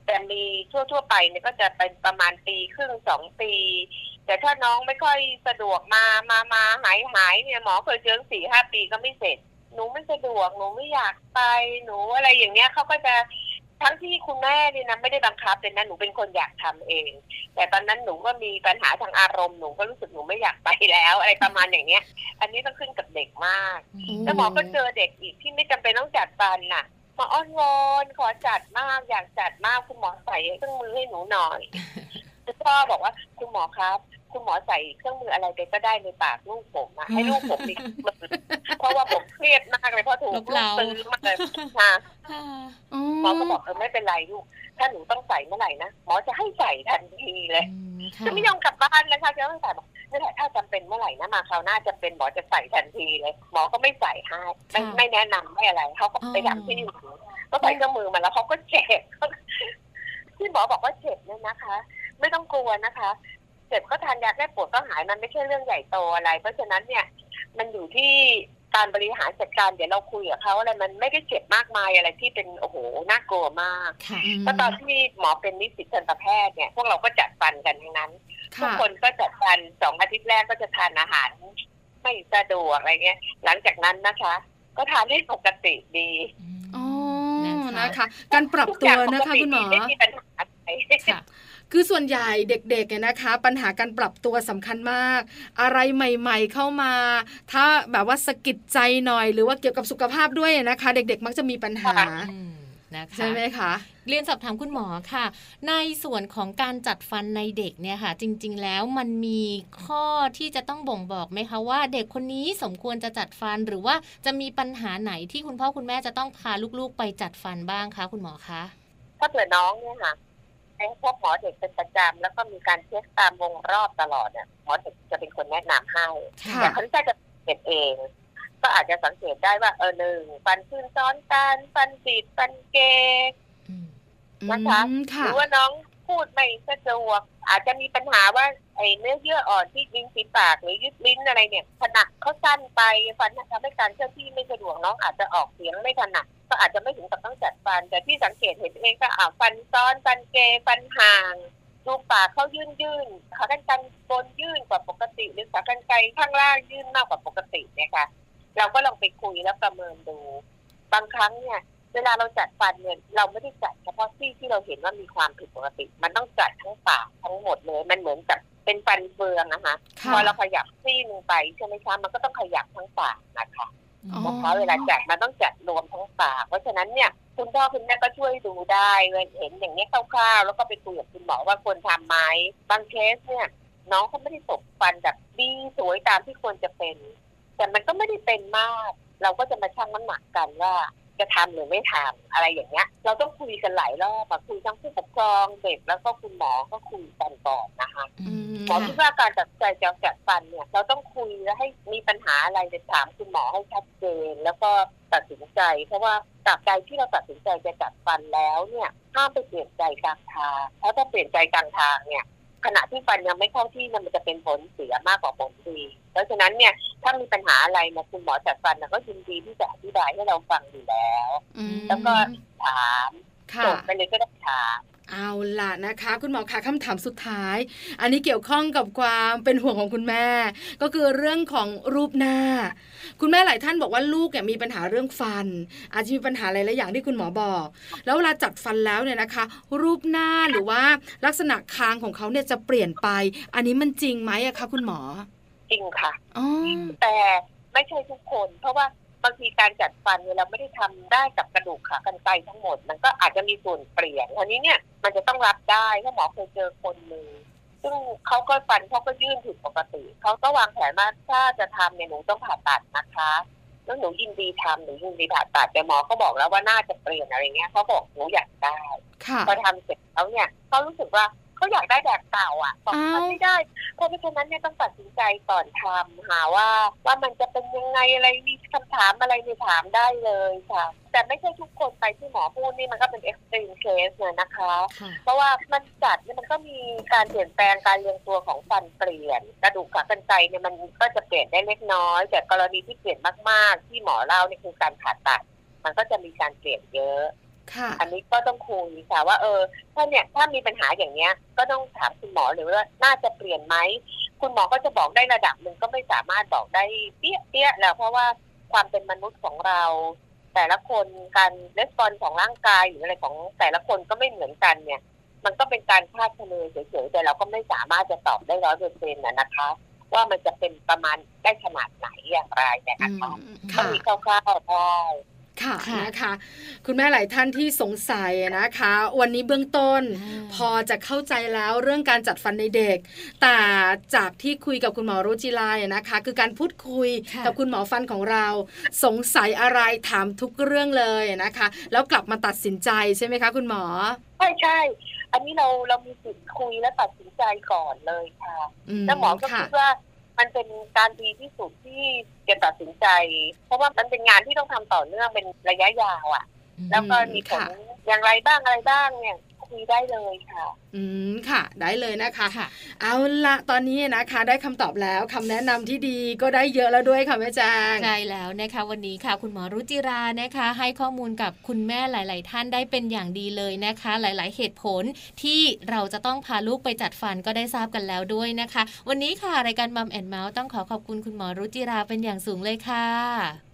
แต่มีทั่วๆไปเนี่ยก็จะเป็นประมาณปีครึ่งสองปี แต่ถ้าน้องไม่ค่อยสะดวกมามามาหายหายเนี่ยหมอเคยเจอสี่ห้าปีก็ไม่เสร็จ หนูไม่สะดวกหนูไม่อยากไปหนูอะไรอย่างเงี้ยเขาก็จะทั้งที่คุณแม่นี่นะไม่ได้บังคับเลยนะหนูเป็นคนอยากทำเอง แต่ตอนนั้นหนูก็มีปัญหาทางอารมณ์หนูก็รู้สึกหนูไม่อยากไปแล้วอะไรประมาณอย่างเนี้ย อันนี้ต้องขึ้นกับเด็กมาก แล้วหมอก็เจอเด็กอีกที่ไม่จำเป็นต้องจัดฟันน่ะมาอ้อนวอนขอจัดมากอยากจัดมากคุณหมอใส่เครื่องมือให้หนูหน่อยคุณพ่อบอกว่าคุณหมอครับ คุณหมอใส่เครื่องมืออะไรไปก็ได้ในปากลูกผมอะให้ลูกผมมีเครื่องมือเพราะว่าผมเครียดมากเลยเพราะถูก
ล
ลู
บ
ก
เล้า
ซื้อมาเลยค่ะ
ค่ะ
หมอก็บอกเออไม่เป็นไรลูก ถ้าหนูต้องใส่เมื่อไหร่นะหมอจะให้ใส่ทันทีเลย
อืมค่ะ
จะไม่ยอมกลับบ้านเลยค่ะจะไม่ใส่บอกนี่นแหละถ้าจำเป็นเมื่อไหร่นะมาคราวหน้าจะเป็นหมอจะใส่ทันทีเลยหมอก็ไม่ใส่ให้ไม่ไม่แนะนำไม่อะไรเขาก็ไปทำที่อื่นก็ใส่เครื่องมือมาแล้วเขาก็เจ็บที่หมอบอกว่าเจ็บเนี่ยนะคะ ไม่ต้องกลัวนะคะ เจ็บก็ทานยาแก้ปวดก็หายมันไม่ใช่เรื่องใหญ่โตอะไร เพราะฉะนั้นเนี่ยมันอยู่ที่การบริหารจัดการเดี๋ยวเราคุยกับเขาอะไรมันไม่ได้เจ็บมากมายอะไรที่เป็นโอ้โหน่ากลัวมาก
ค่ะ
ก็ตอนที่หมอเป็นนิสิตทันตแพทย์เนี่ยพวกเราก็จัดฟันกันทั้งนั้น ทุก
ค่ะ
คนก็จัดฟันสองอาทิตย์แรกก็จะทานอาหาร ไม่สะดวกอะไรเงี้ย หลังจากนั้นนะคะ ก็ทานได้ปกติดี
อ๋อ
นะคะ
นะคะ การปรับ
ทุก
ตั
อย่
ว
งป
นะ
ก
คะ
ติ
คุณหม
ดี
อ
ไม่มีปัญหาอะไร
ค่ะ
คือส่วนใหญ่เด็กๆเนี่ยนะคะ ปัญหาการปรับตัวสำคัญมาก อะไรใหม่ ๆ เข้ามา ถ้าแบบว่าสะกิดใจหน่อย หรือว่าเกี่ยวกับสุขภาพด้วยนะคะ เด็กๆ มักจะมีปัญหา
อืมนะคะ
ใช่ไหมคะ
เรียนสอบถามคุณหมอค่ะ ในส่วนของการจัดฟันในเด็กเนี่ยค่ะ จริง ๆ แล้วมันมีข้อที่จะต้องบ่งบอกไหมคะว่า เด็กคนนี้สมควรจะจัดฟันหรือว่าจะมีปัญหาไหนที่คุณพ่อคุณแม่จะต้องพาลูกๆ ไปจัดฟันบ้างคะคุณหมอคะ
ถ้าเผื่อน้องเนี่ยค่ะ ไปพบหมอเด็กเป็นประจำแล้วก็มีการเช็คตามวงรอบตลอดเนี่ยหมอเด็กจะเป็นคนแนะนำให้
ค่ะ
แต่เขาจะสังเกตเอง ก็อาจจะสังเกตได้ว่าเออหนึ่งฟันขึ้นซ้อนกันฟันติดฟันเก
อืม
นะคะ
อืม
ห
ค่ะ
รือว่าน้องพูดไม่สะดวก อาจจะมีปัญหาว่าไอ้เนื้อเยื่ออ่อนที่ลิ้นฝีปากหรือยึดลิ้นอะไรเนี่ย ขนาดเขาสั้นไปฟันทำให้การเคลื่อนที่ไม่สะดวกน้องอาจจะออกเสียงไม่ถนัด ก็อาจจะไม่ถึงกับต้องจัดฟัน แต่ที่สังเกตเห็นเองก็อ่าฟันซ้อนฟันเกฟันห่างรูปปากเขายื่นยื่นขากรรไกรบนยื่นกว่าปกติ หรือขากรรไกรข้างล่างยื่นมากกว่าปกติเนี่ยค่ะเราก็ลองไปคุยแล้วประเมินดู บางครั้งเนี่ยเวลาเราจัดฟันเนี่ยเราไม่ได้จัดเฉพาะที่ที่เราเห็นว่ามีความผิดปกติ มันต้องจัดทั้งปากทั้งหมดเลย มันเหมือนกับเป็นฟันเฟืองนะคะ
ค่ะ
พอเราขยับซี่หนึงไปใช่ไหมคะมันก็ต้องขยับทั้งปากนะคะ
อ๋อ
นะเวลาจัดมันต้องจัดรวมทั้งปาก เพราะฉะนั้นเนี่ยคุณพ่อคุณแม่ก็ช่วยดูได้เห็นอย่างนี้คร่าวๆแล้วก็ไปคุยกับคุณหมอว่าควรทำไหมบางเคสเนี่ยน้องเขาไม่ได้ตกฟันแบบดีสวยตามที่ควรจะเป็น แต่มันก็ไม่ได้เป็นมาก เราก็จะมาชั่งน้ำหนักกันว่า จะทำหรือไม่ทำอะไรอย่างเงี้ย เราต้องคุยกันหลายรอบอะคุยทั้งผู้ปกครองเด็กแล้วก็คุณหมอก็คุยกันก่อนนะคะ
อืม
หมอคิดว่าการตัดสินใจจะจัดฟันเนี่ย เราต้องคุยและให้มีปัญหาอะไรจะถามคุณหมอให้ชัดเจน แล้วก็ตัดสินใจ เพราะว่าตราบใดที่เราตัดสินใจจะจัดฟันแล้วเนี่ยห้ามไปเปลี่ยนใจกลางทางเพราะถ้าเปลี่ยนใจกลางทางเนี่ย ขณะที่ฟันยังไม่เข้าที่เนี่ยมันจะเป็นผลเสียมากกว่าผลดี เพราะฉะนั้นเนี่ยถ้ามีปัญหาอะไรเนี่ยคุณหมอจัดฟันนะก็ยินดีที่จะอธิบายให้เราฟังอยู่แล้ว
อืม
แล้วก็ถาม
ค่ะ
จบไปเลยก็ได้ถาม
เอาล่ะนะคะ คุณหมอคะคำถามสุดท้าย อันนี้เกี่ยวข้องกับความเป็นห่วงของคุณแม่ ก็คือเรื่องของรูปหน้า คุณแม่หลายท่านบอกว่าลูกเนี่ยมีปัญหาเรื่องฟัน อาจจะมีปัญหาหลายๆอย่างที่คุณหมอบอก แล้วเวลาจัดฟันแล้วเนี่ยนะคะ รูปหน้าหรือว่าลักษณะคางของเขาเนี่ยจะเปลี่ยนไป อันนี้มันจริงไหมอะคะคุณหมอ
จริงค่ะ
อ๋อ
แต่ไม่ใช่ทุกคน เพราะว่า บางทีการจัดฟันเนี่ยเราไม่ได้ทำได้กับกระดูกขากรรไกรทั้งหมด มันก็อาจจะมีส่วนเปลี่ยนทีนี้เนี่ยมันจะต้องรับได้ถ้าหมอเคยเจอคนหนึ่งซึ่งเขาก็ฟันเขาก็ยื่นผิดปกติ เขาก็วางแผนว่าถ้าจะทำเนี่ยหนูต้องผ่าตัดนะคะแล้วหนูยินดีทำหนูยินดีผ่าตัดแต่หมอก็บอกแล้วว่าน่าจะเปลี่ยนอะไรเงี้ยเขาบอกหนูอยากได้
ค่ะ
พอทำเสร็จแล้วเนี่ยเขารู้สึกว่า เขาอยากได้แบบเก่าอะบอก
อ้าว
ทำไม่ได้ เพราะฉะนั้นเนี่ยต้องตัดสินใจก่อนทำหาว่า ว่ามันจะเป็นยังไงอะไรมีคำถามอะไรมีถามได้เลยค่ะ แต่ไม่ใช่ทุกคนไปที่หมอพูดนี่มันก็เป็นเอ็กซ์ตรีมเคสเลยนะคะ
ค่ะ
เพราะว่ามันจัดเนี่ยมันก็มีการเปลี่ยนแปลงการเรียงตัวของฟันเปลี่ยน กระดูกขากรรไกรเนี่ยมันก็จะเปลี่ยนได้เล็กน้อย แต่กรณีที่เปลี่ยนมากๆ ที่หมอเล่าเนี่ยคือการผ่าตัด มันก็จะมีการเปลี่ยนเยอะ
ค่ะ
อันนี้ก็ต้องคุยค่ะว่าเออถ้าเนี่ยถ้ามีปัญหาอย่างเนี้ย ก็ต้องถามคุณหมอหรือว่าน่าจะเปลี่ยนไหมคุณหมอก็จะบอกได้ระดับหนึ่งก็ไม่สามารถบอกได้เปี้ยเปี้ยแล้วเพราะว่าความเป็นมนุษย์ของเรา แต่ละคนการレスปอนของร่างกายหรืออะไรของแต่ละคนก็ไม่เหมือนกันเนี่ย มันก็เป็นการคาดคะเนเฉยๆแต่เราก็ไม่สามารถจะตอบได้ร้อยเปอร์เซ็นต์นะคะ ว่ามันจะเป็นประมาณได้ขนาดไหนอย่างไรเนี่ย
อื
นะคะ
ม
ก็
ค่ะ
มีคร่าวๆได้
ค่ะ
ค่ะ
นะคะ คุณแม่หลายท่านที่สงสัยนะคะ วันนี้เบื้องต้น
อ่า
พอจะเข้าใจแล้วเรื่องการจัดฟันในเด็ก แต่จากที่คุยกับคุณหมอรุจิลาเนี่ยนะคะ คือการพูดคุย
ค่ะ
กับคุณหมอฟันของเรา สงสัยอะไรถามทุกเรื่องเลยนะคะ แล้วกลับมาตัดสินใจใช่ไหมคะ คุณหมอ
ใช่ใช่อันนี้เราเรามีสิทธิ์คุยและตัดสินใจก่อนเลยค่ะ
อืม
แล้วหมอก็
ค่ะ
คิดว่า มันเป็นการดีที่สุดที่จะตัดสินใจ เพราะว่ามันเป็นงานที่ต้องทำต่อเนื่องเป็นระยะยาวอะ่ะ แล้วก็มีผล
ค่ะ
อย่างไรบ้างอะไรบ้างเนี่ยคุยได้เลยค่ะ
อืมค่ะ ได้เลยนะคะ
ค่ะ
เอาละตอนนี้นะคะ ได้คำตอบแล้วคำแนะนำที่ดีก็ได้เยอะแล้วด้วยค่ะแม่แจง
ใช่แล้วนะคะ วันนี้ค่ะ คุณหมอรุจิรานะคะ ให้ข้อมูลกับคุณแม่หลาย ๆ ท่านได้เป็นอย่างดีเลยนะคะ หลาย ๆ เหตุผลที่เราจะต้องพาลูกไปจัดฟันก็ได้ทราบกันแล้วด้วยนะคะ วันนี้ค่ะรายการมัมแอนเมาส์ต้องขอขอบคุณคุณหมอรุจิราเป็นอย่างสูงเลยค่ะ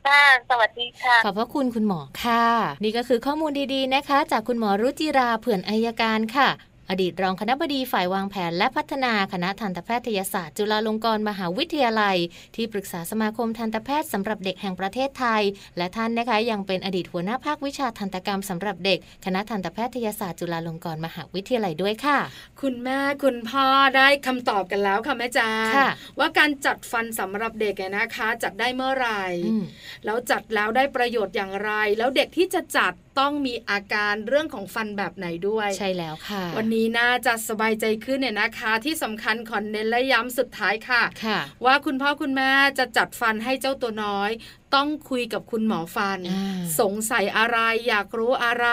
ค่ะสวัสดีค่ะ
ขอบพระคุณคุณหมอค่ะ นี่ก็คือข้อมูลดี ๆ นะคะ จากคุณหมอรุจิราเผื่อนอายการค่ะ อดีตรองคณบดีฝ่ายวางแผนและพัฒนาคณะทันตแพทยศาสตร์ จุฬาลงกรณ์มหาวิทยาลัย ที่ปรึกษาสมาคมทันตแพทย์สำหรับเด็กแห่งประเทศไทย และท่านนะคะยังเป็นอดีตหัวหน้าภาควิชาทันตกรรมสำหรับเด็ก คณะทันตแพทยศาสตร์ จุฬาลงกรณ์มหาวิทยาลัยด้วยค่ะ
คุณแม่คุณพ่อได้คำตอบกันแล้วค่ะแม่แจง
ค่ะ
ว่าการจัดฟันสำหรับเด็กเนี่ยนะคะ จัดได้เมื่อไหร่
อืม
แล้วจัดแล้วได้ประโยชน์อย่างไร แล้วเด็กที่จะจัด ต้องมีอาการเรื่องของฟันแบบไหนด้วย
ใช่แล้วค่ะ
วันนี้น่าจะสบายใจขึ้นเนี่ยนะคะ ที่สำคัญขอนเน้นและย้ำสุดท้ายค่ะ
ค่ะ
ว่าคุณพ่อคุณแม่จะจัดฟันให้เจ้าตัวน้อย ต้องคุยกับคุณหมอฟัน
อ่า
สงสัยอะไรอยากรู้อะไร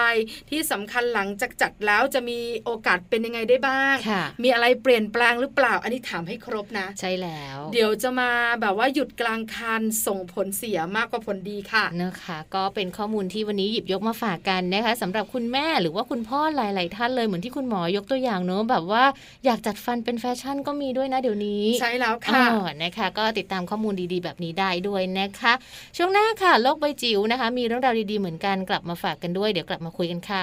ที่สำคัญหลังจากจัดแล้วจะมีโอกาสเป็นยังไงได้บ้าง
ค่ะ
มีอะไรเปลี่ยนแปลงหรือเปล่า อันนี้ถามให้ครบนะ
ใช่แล้ว
เดี๋ยวจะมาแบบว่าหยุดกลางคันส่งผลเสียมากกว่าผลดีค่ะ
นะคะ ก็เป็นข้อมูลที่วันนี้หยิบยกมาฝากกันนะคะสำหรับคุณแม่หรือว่าคุณพ่อหลาย ๆ ท่านเลยเหมือนที่คุณหมอยกตัวอย่างเนอะแบบว่าอยากจัดฟันเป็นแฟชั่นก็มีด้วยนะเดี๋ยวนี้
ใช่แล้วค่ะ
อ๋อนะคะ ก็ติดตามข้อมูลดี ๆ แบบนี้ได้ด้วยนะคะช่วงหน้าค่ะ โลกใบจิ๋วนะคะ มีเรื่องราวดีๆเหมือนกันกลับมาฝากกันด้วย เดี๋ยวกลับมา
คุยกันค่ะ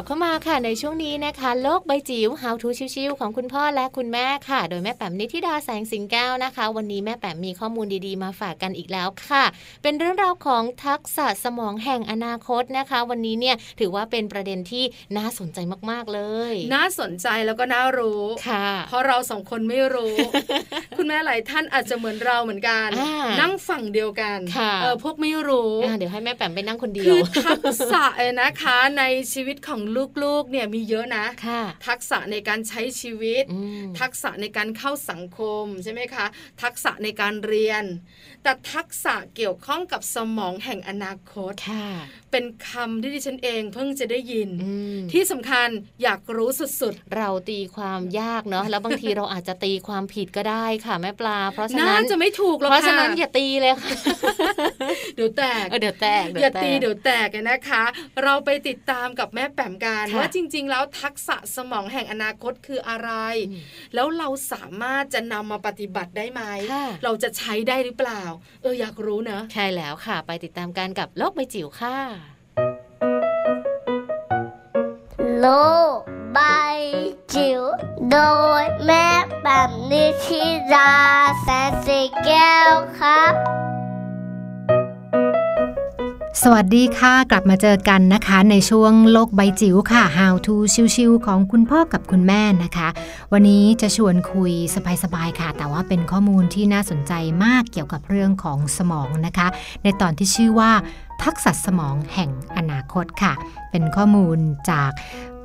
ลับเข้า
มาค่ะในช่วงนี้นะคะ โลกใบจิ๋ว How to ชิวๆของคุณพ่อและคุณแม่ค่ะ โดยแม่แป๋มนิธิดาแสงสิงแก้วนะคะ วันนี้แม่แป๋มมีข้อมูลดีๆมาฝากกันอีกแล้วค่ะ เป็นเรื่องราวของทักษะสมองแห่งอนาคตนะคะ วันนี้เนี่ยถือว่าเป็นประเด็นที่น่าสนใจมากๆเลย
น่าสนใจแล้วก็น่ารู้
ค่ะ
เพราะเราสองคนไม่รู้ คุณแม่หลายท่านอาจจะเหมืลูกเหมือนกัน
อ่านั่
นั่งฝั่งเดียวกัน
ค่ะ
เออพวกไม่รู้
อะเดี๋ยวให้แม่แป๋มไปนั่งคนเดีย
คื
ว
อทักษะเอนะคะในชีวิตของลูกๆเนี่ยมีเยอะนะ
ค่ะ
ทักษะในการใช้ชีวิต
อืม
ทักษะในการเข้าสังคมใช่ไหมคะ ทักษะในการเรียนแต่ทักษะเกี่ยวข้องกับสมองแห่งอนาคต
ค่ะ
เป็นคำที่ดิฉันเองเพิ่งจะได้ยิน
อืม
ที่สำคัญอยากรู้สุด
เราตีความยากเนาะแล้วบางทีเราอาจจะตีความผิดก็ได้ค่ะแม่ปลา เพราะ
ๆ
ฉะ
น่า
นั้น
จะไม่ถูกหรอก
เพราะฉะ
ค่ะ
นั้นอย่าตีเลยค่ะ
เดี๋ยวแตก
เออเดี๋ยวแตก
อย่าตี
แตก
เดี๋ยวแตกกันนะคะ เราไปติดตามกับแม่แป๋มกัน
ค่ะ
ว่าจริง ๆ แล้วทักษะสมองแห่งอนาคตคืออะไร
อืม
แล้วเราสามารถจะนำมาปฏิบัติได้ไหม
ค่ะ
เราจะใช้ได้หรือเปล่าเอออยากรู้เนอะ
ใช่แล้วค่ะ ไปติดตามกันกับโลกใบจิ๋วค่ะ
โลกใบจิ๋วโดยแม่แบบนิชิราแสนสีแก้วครับ
สวัสดีค่ะ กลับมาเจอกันนะคะ ในช่วงโลกใบจิ๋วค่ะ How to ชิวๆของคุณพ่อกับคุณแม่นะคะ วันนี้จะชวนคุยสบายๆค่ะ แต่ว่าเป็นข้อมูลที่น่าสนใจมากเกี่ยวกับเรื่องของสมองนะคะ ในตอนที่ชื่อว่าทักษะสมองแห่งอนาคตค่ะ เป็นข้อมูลจาก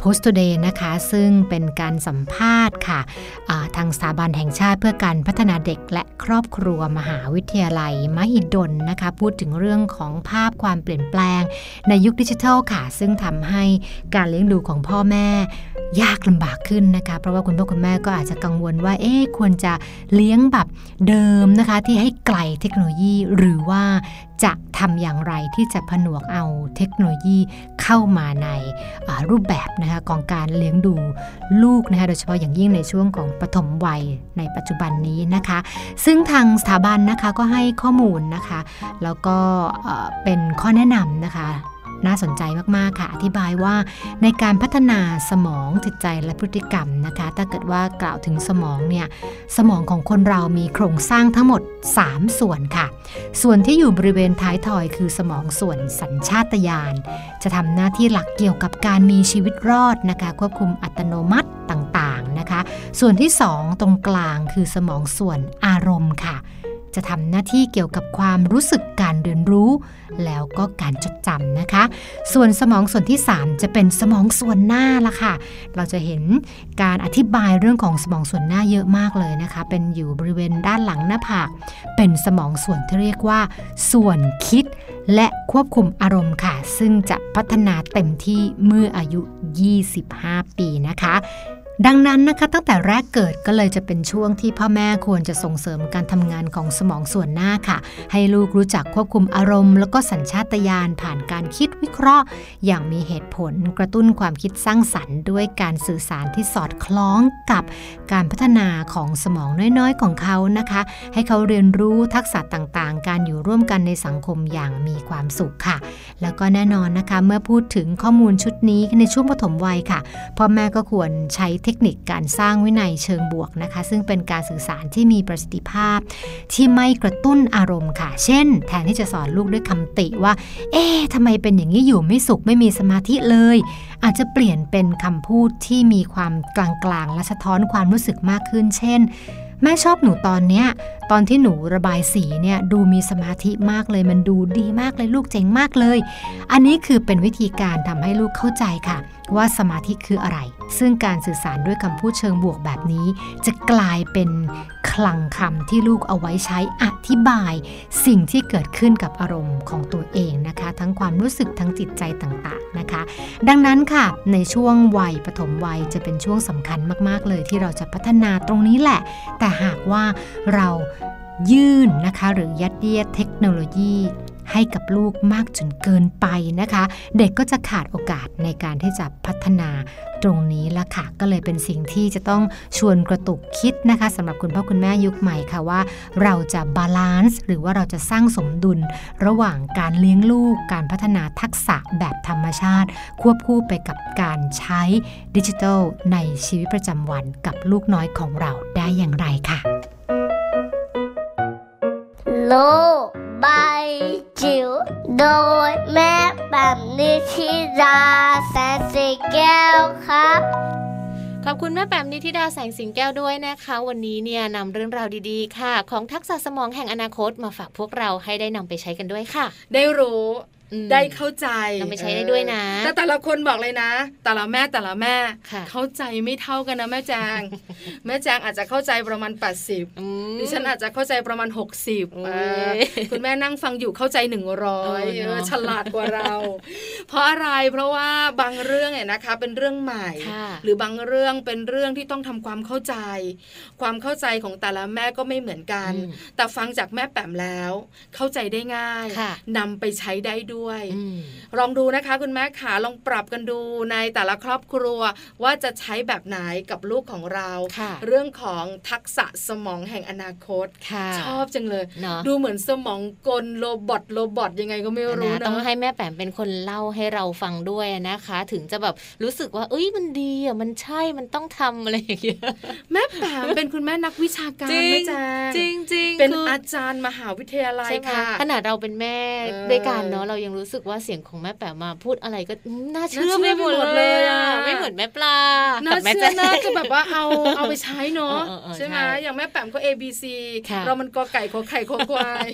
Post Today นะคะ ซึ่งเป็นการสัมภาษณ์ค่ะทางสถาบันแห่งชาติเพื่อการพัฒนาเด็กและครอบครัวมหาวิทยาลัย มหิดลนะคะ พูดถึงเรื่องของภาพความเปลี่ยนแปลง ในยุคดิจิทัลค่ะ ซึ่งทำให้การเลี้ยงดูของพ่อแม่ยากลำบากขึ้นนะคะ เพราะว่าคุณพ่อคุณแม่ก็อาจจะกังวลว่า เอ๊ะควรจะเลี้ยงแบบเดิมนะคะ ที่ให้ไกลเทคโนโลยีหรือว่าจะทำอย่างไรที่จะผนวกเอาเทคโนโลยีเข้ามาในรูปแบบนะคะของการเลี้ยงดูลูกนะคะโดยเฉพาะอย่างยิ่งในช่วงของปฐมวัยในปัจจุบันนี้นะคะ ซึ่งทางสถาบันนะคะก็ให้ข้อมูลนะคะ แล้วก็เป็นข้อแนะนำนะคะ น่าสนใจมาก ๆ ค่ะ อธิบายว่าในการพัฒนาสมองจิตใจและพฤติกรรมนะคะ ถ้าเกิดว่ากล่าวถึงสมองเนี่ยสมองของคนเรามีโครงสร้างทั้งหมด 3 ส่วนค่ะ ส่วนที่อยู่บริเวณท้ายทอยคือสมองส่วนสัญชาตญาณจะทำหน้าที่หลักเกี่ยวกับการมีชีวิตรอดนะคะ ควบคุมอัตโนมัติต่างๆนะคะ ส่วนที่ 2 ตรงกลางคือสมองส่วนอารมณ์ค่ะ จะทำหน้าที่เกี่ยวกับความรู้สึกการเรียนรู้ แล้วก็การจดจำนะคะ ส่วนสมองส่วนที่ 3 จะเป็นสมองส่วนหน้าละค่ะ เราจะเห็นการอธิบายเรื่องของสมองส่วนหน้าเยอะมากเลยนะคะ เป็นอยู่บริเวณด้านหลังหน้าผาก เป็นสมองส่วนที่เรียกว่า ส่วนคิดและควบคุมอารมณ์ค่ะ ซึ่งจะพัฒนาเต็มที่เมื่ออายุ 25 ปีนะคะ ดังนั้นนะคะตั้งแต่แรกเกิดก็เลยจะเป็นช่วงที่พ่อแม่ควรจะส่งเสริมการทำงานของสมองส่วนหน้าค่ะ ให้ลูกรู้จักควบคุมอารมณ์ แล้วก็สัญชาตญาณผ่านการคิดวิเคราะห์ อย่างมีเหตุผลกระตุ้นความคิดสร้างสรรค์ ด้วยการสื่อสารที่สอดคล้องกับการพัฒนาของสมองน้อยๆ ของเขานะคะ ให้เขาเรียนรู้ทักษะต่างๆ การอยู่ร่วมกันในสังคมอย่างมีความสุขค่ะ แล้วก็แน่นอนนะคะเมื่อพูดถึงข้อมูลชุดนี้ในช่วงปฐมวัยค่ะพ่อแม่ก็ควรใช้เทคนิคการสร้างวินัยเชิงบวกนะคะ ซึ่งเป็นการสื่อสารที่มีประสิทธิภาพ ที่ไม่กระตุ้นอารมณ์ค่ะ เช่น แทนที่จะสอนลูกด้วยคำติว่า เอ๊ะทำไมเป็นอย่างนี้อยู่ไม่สุขไม่มีสมาธิเลย อาจจะเปลี่ยนเป็นคำพูดที่มีความกลางๆ และสะท้อนความรู้สึกมากขึ้น เช่นแม่ชอบหนูตอนเนี้ยตอนที่หนูระบายสีเนี่ยดูมีสมาธิมากเลย มันดูดีมากเลยลูกเจ๋งมากเลย อันนี้คือเป็นวิธีการทำให้ลูกเข้าใจค่ะ ว่าสมาธิคืออะไร ซึ่งการสื่อสารด้วยคำพูดเชิงบวกแบบนี้ จะกลายเป็นคลังคำที่ลูกเอาไว้ใช้อธิบาย สิ่งที่เกิดขึ้นกับอารมณ์ของตัวเองนะคะ ทั้งความรู้สึกทั้งจิตใจต่างๆนะคะ ดังนั้นค่ะ ในช่วงวัยปฐมวัยจะเป็นช่วงสำคัญมากๆเลยที่เราจะพัฒนาตรงนี้แหละ แต่หากว่าเรายื่นนะคะ หรือยัดเยียดเทคโนโลยี ให้กับลูกมากจนเกินไปนะคะ เด็กก็จะขาดโอกาสในการที่จะพัฒนาตรงนี้ละค่ะ ก็เลยเป็นสิ่งที่จะต้องชวนกระตุกคิดนะคะสำหรับคุณพ่อคุณแม่ยุคใหม่ค่ะว่า เราจะบาลานซ์หรือว่าเราจะสร้างสมดุล ระหว่างการเลี้ยงลูก การพัฒนาทักษะแบบธรรมชาติ ควบคู่ไปกับการใช้ดิจิทัลในชีวิตประจำวันกับลูกน้อยของเราได้อย่างไรค่ะ
โลก ใบจิ๋วโดยแม่แบบนิชิราแสนสีแก้วครับ
ขอบคุณแม่แปมนิธิดาแสงสิงแก้วด้วยนะคะ วันนี้เนี่ยนำเรื่องราวดีๆ ค่ะ ของทักษะสมองแห่งอนาคตมาฝากพวกเราให้ได้นำไปใช้กันด้วยค่ะ
ได้รู้
อืม
ได้เข้าใจ
นำไปใช้ได้ด้วยนะ
แต่แต่ละคนบอกเลยนะ แต่ละแม่แต่ละแม่
ค่ะ
เข้าใจไม่เท่ากันนะแม่แจง แม่แจงอาจจะเข้าใจประมาณ 80
อืม
ดิฉันอาจจะเข้าใจประมาณ 60
โอ้ย
เออคุณแม่นั่งฟังอยู่เข้าใจ 100
เออ
เอ
เน
อ
อะ
ฉลาดกว่าเรา เพราะอะไรเพราะว่าบางเรื่องเนี่ยนะคะ เป็นเรื่องใหม่
ค่ะ
หรือบางเรื่องเป็นเรื่องที่ต้องทำความเข้าใจ ความเข้าใจของแต่ละแม่ก็ไม่เหมือนกัน
อืม
แต่ฟังจากแม่แปมแล้ว เข้าใจได้ง่าย
ค่ะ
นำไปใช้ได้ด้วย
อืม
ลองดูนะคะ คุณแม่ขาลองปรับกันดูในแต่ละครอบครัว ว่าจะใช้แบบไหนกับลูกของเรา
ค่ะ
เรื่องของทักษะสมองแห่งอนาคต
ค่ะ
ชอบจังเลย
เนาะ
ดูเหมือนสมองกลโรบอทโรบอทยังไงก็ไม่รู้
นะ
นะ
ต้องให้แม่แปมเป็นคนเล่าให้เราฟังด้วยนะคะ ถึงจะแบบรู้สึกว่า เอ้ยมันดีอะมันใช่มันต้องทำอะไรอย่างเงี้ย
แม่แปมเป็นคุณแม่นักวิชาการ
จริง
แม่แจง
จริงจริง
เป็น
คือ
อาจารย์มหาวิทยาลัย
ใช่ไหม
ค่ะ
ขนาดเราเป็นแม่
เออ
ด้วยกันเนาะเรายังรู้สึกว่าเสียงของแม่แปมมาพูดอะไรก็อืมน่าเชื่อ
น่าเชื่
ไม่
อ
หมด
ไปหมด
เลย
เลย
อะ
อะ
ไม่เหมือนแม่ปลา
น่า
กับแม่
เชื่อ
แจ้
น่าจะแบบว่าเอาเอาไปใช้เนาะ
เออเออเออ
ใช่ไหม
ใช่
อย่างแม่แปมก็ A B C
ค่ะ
เรามันกอไก่ขอไข่ขอควาย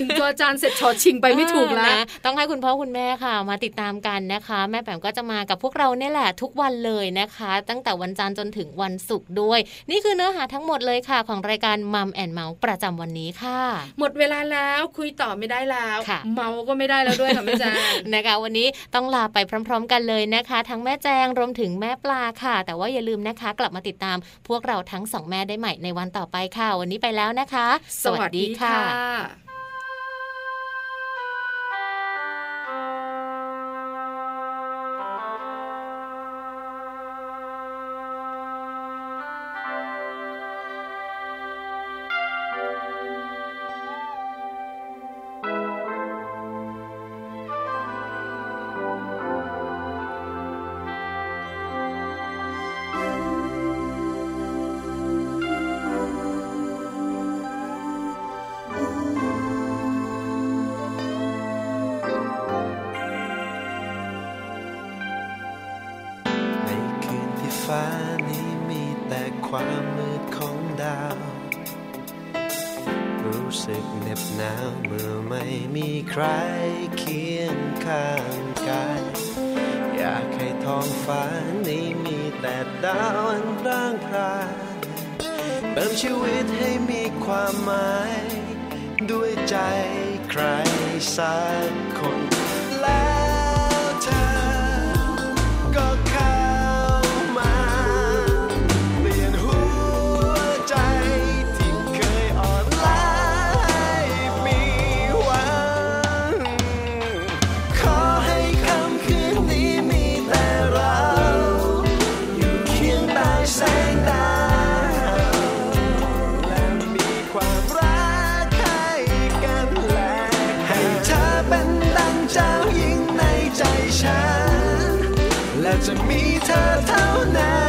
ถึงตัวอาจารย์เสร็จชอชิงไปไม่ถูก
เออ
แล้ว
นะต้องให้คุณพ่อคุณแม่ค่ะ มาติดตามกันนะคะ แม่แปมก็จะมากับพวกเราเนี่ยแหละทุกวันเลยนะคะ ตั้งแต่วันจันทร์จนถึงวันศุกร์ด้วย นี่คือเนื้อหาทั้งหมดเลยค่ะ ของรายการมัมแอนเมาส์ประจำวันนี้ค่ะ
หมดเวลาแล้วคุยต่อไม่ได้แล้ว
ค่ะ
เมาก็ไม่ได้แล้วด้วยค่ะแม่แจง
นะคะ วันนี้ต้องลาไปพร้อม ๆ กันเลยนะคะ ทั้งแม่แจงรวมถึงแม่ปลาค่ะ แต่ว่าอย่าลืมนะคะ กลับมาติดตามพวกเราทั้งสองแม่ได้ใหม่ในวันต่อไปค่ะ วันนี้ไปแล้วนะคะ
สวัสดีค่ะ
มีเธอเท่านั้น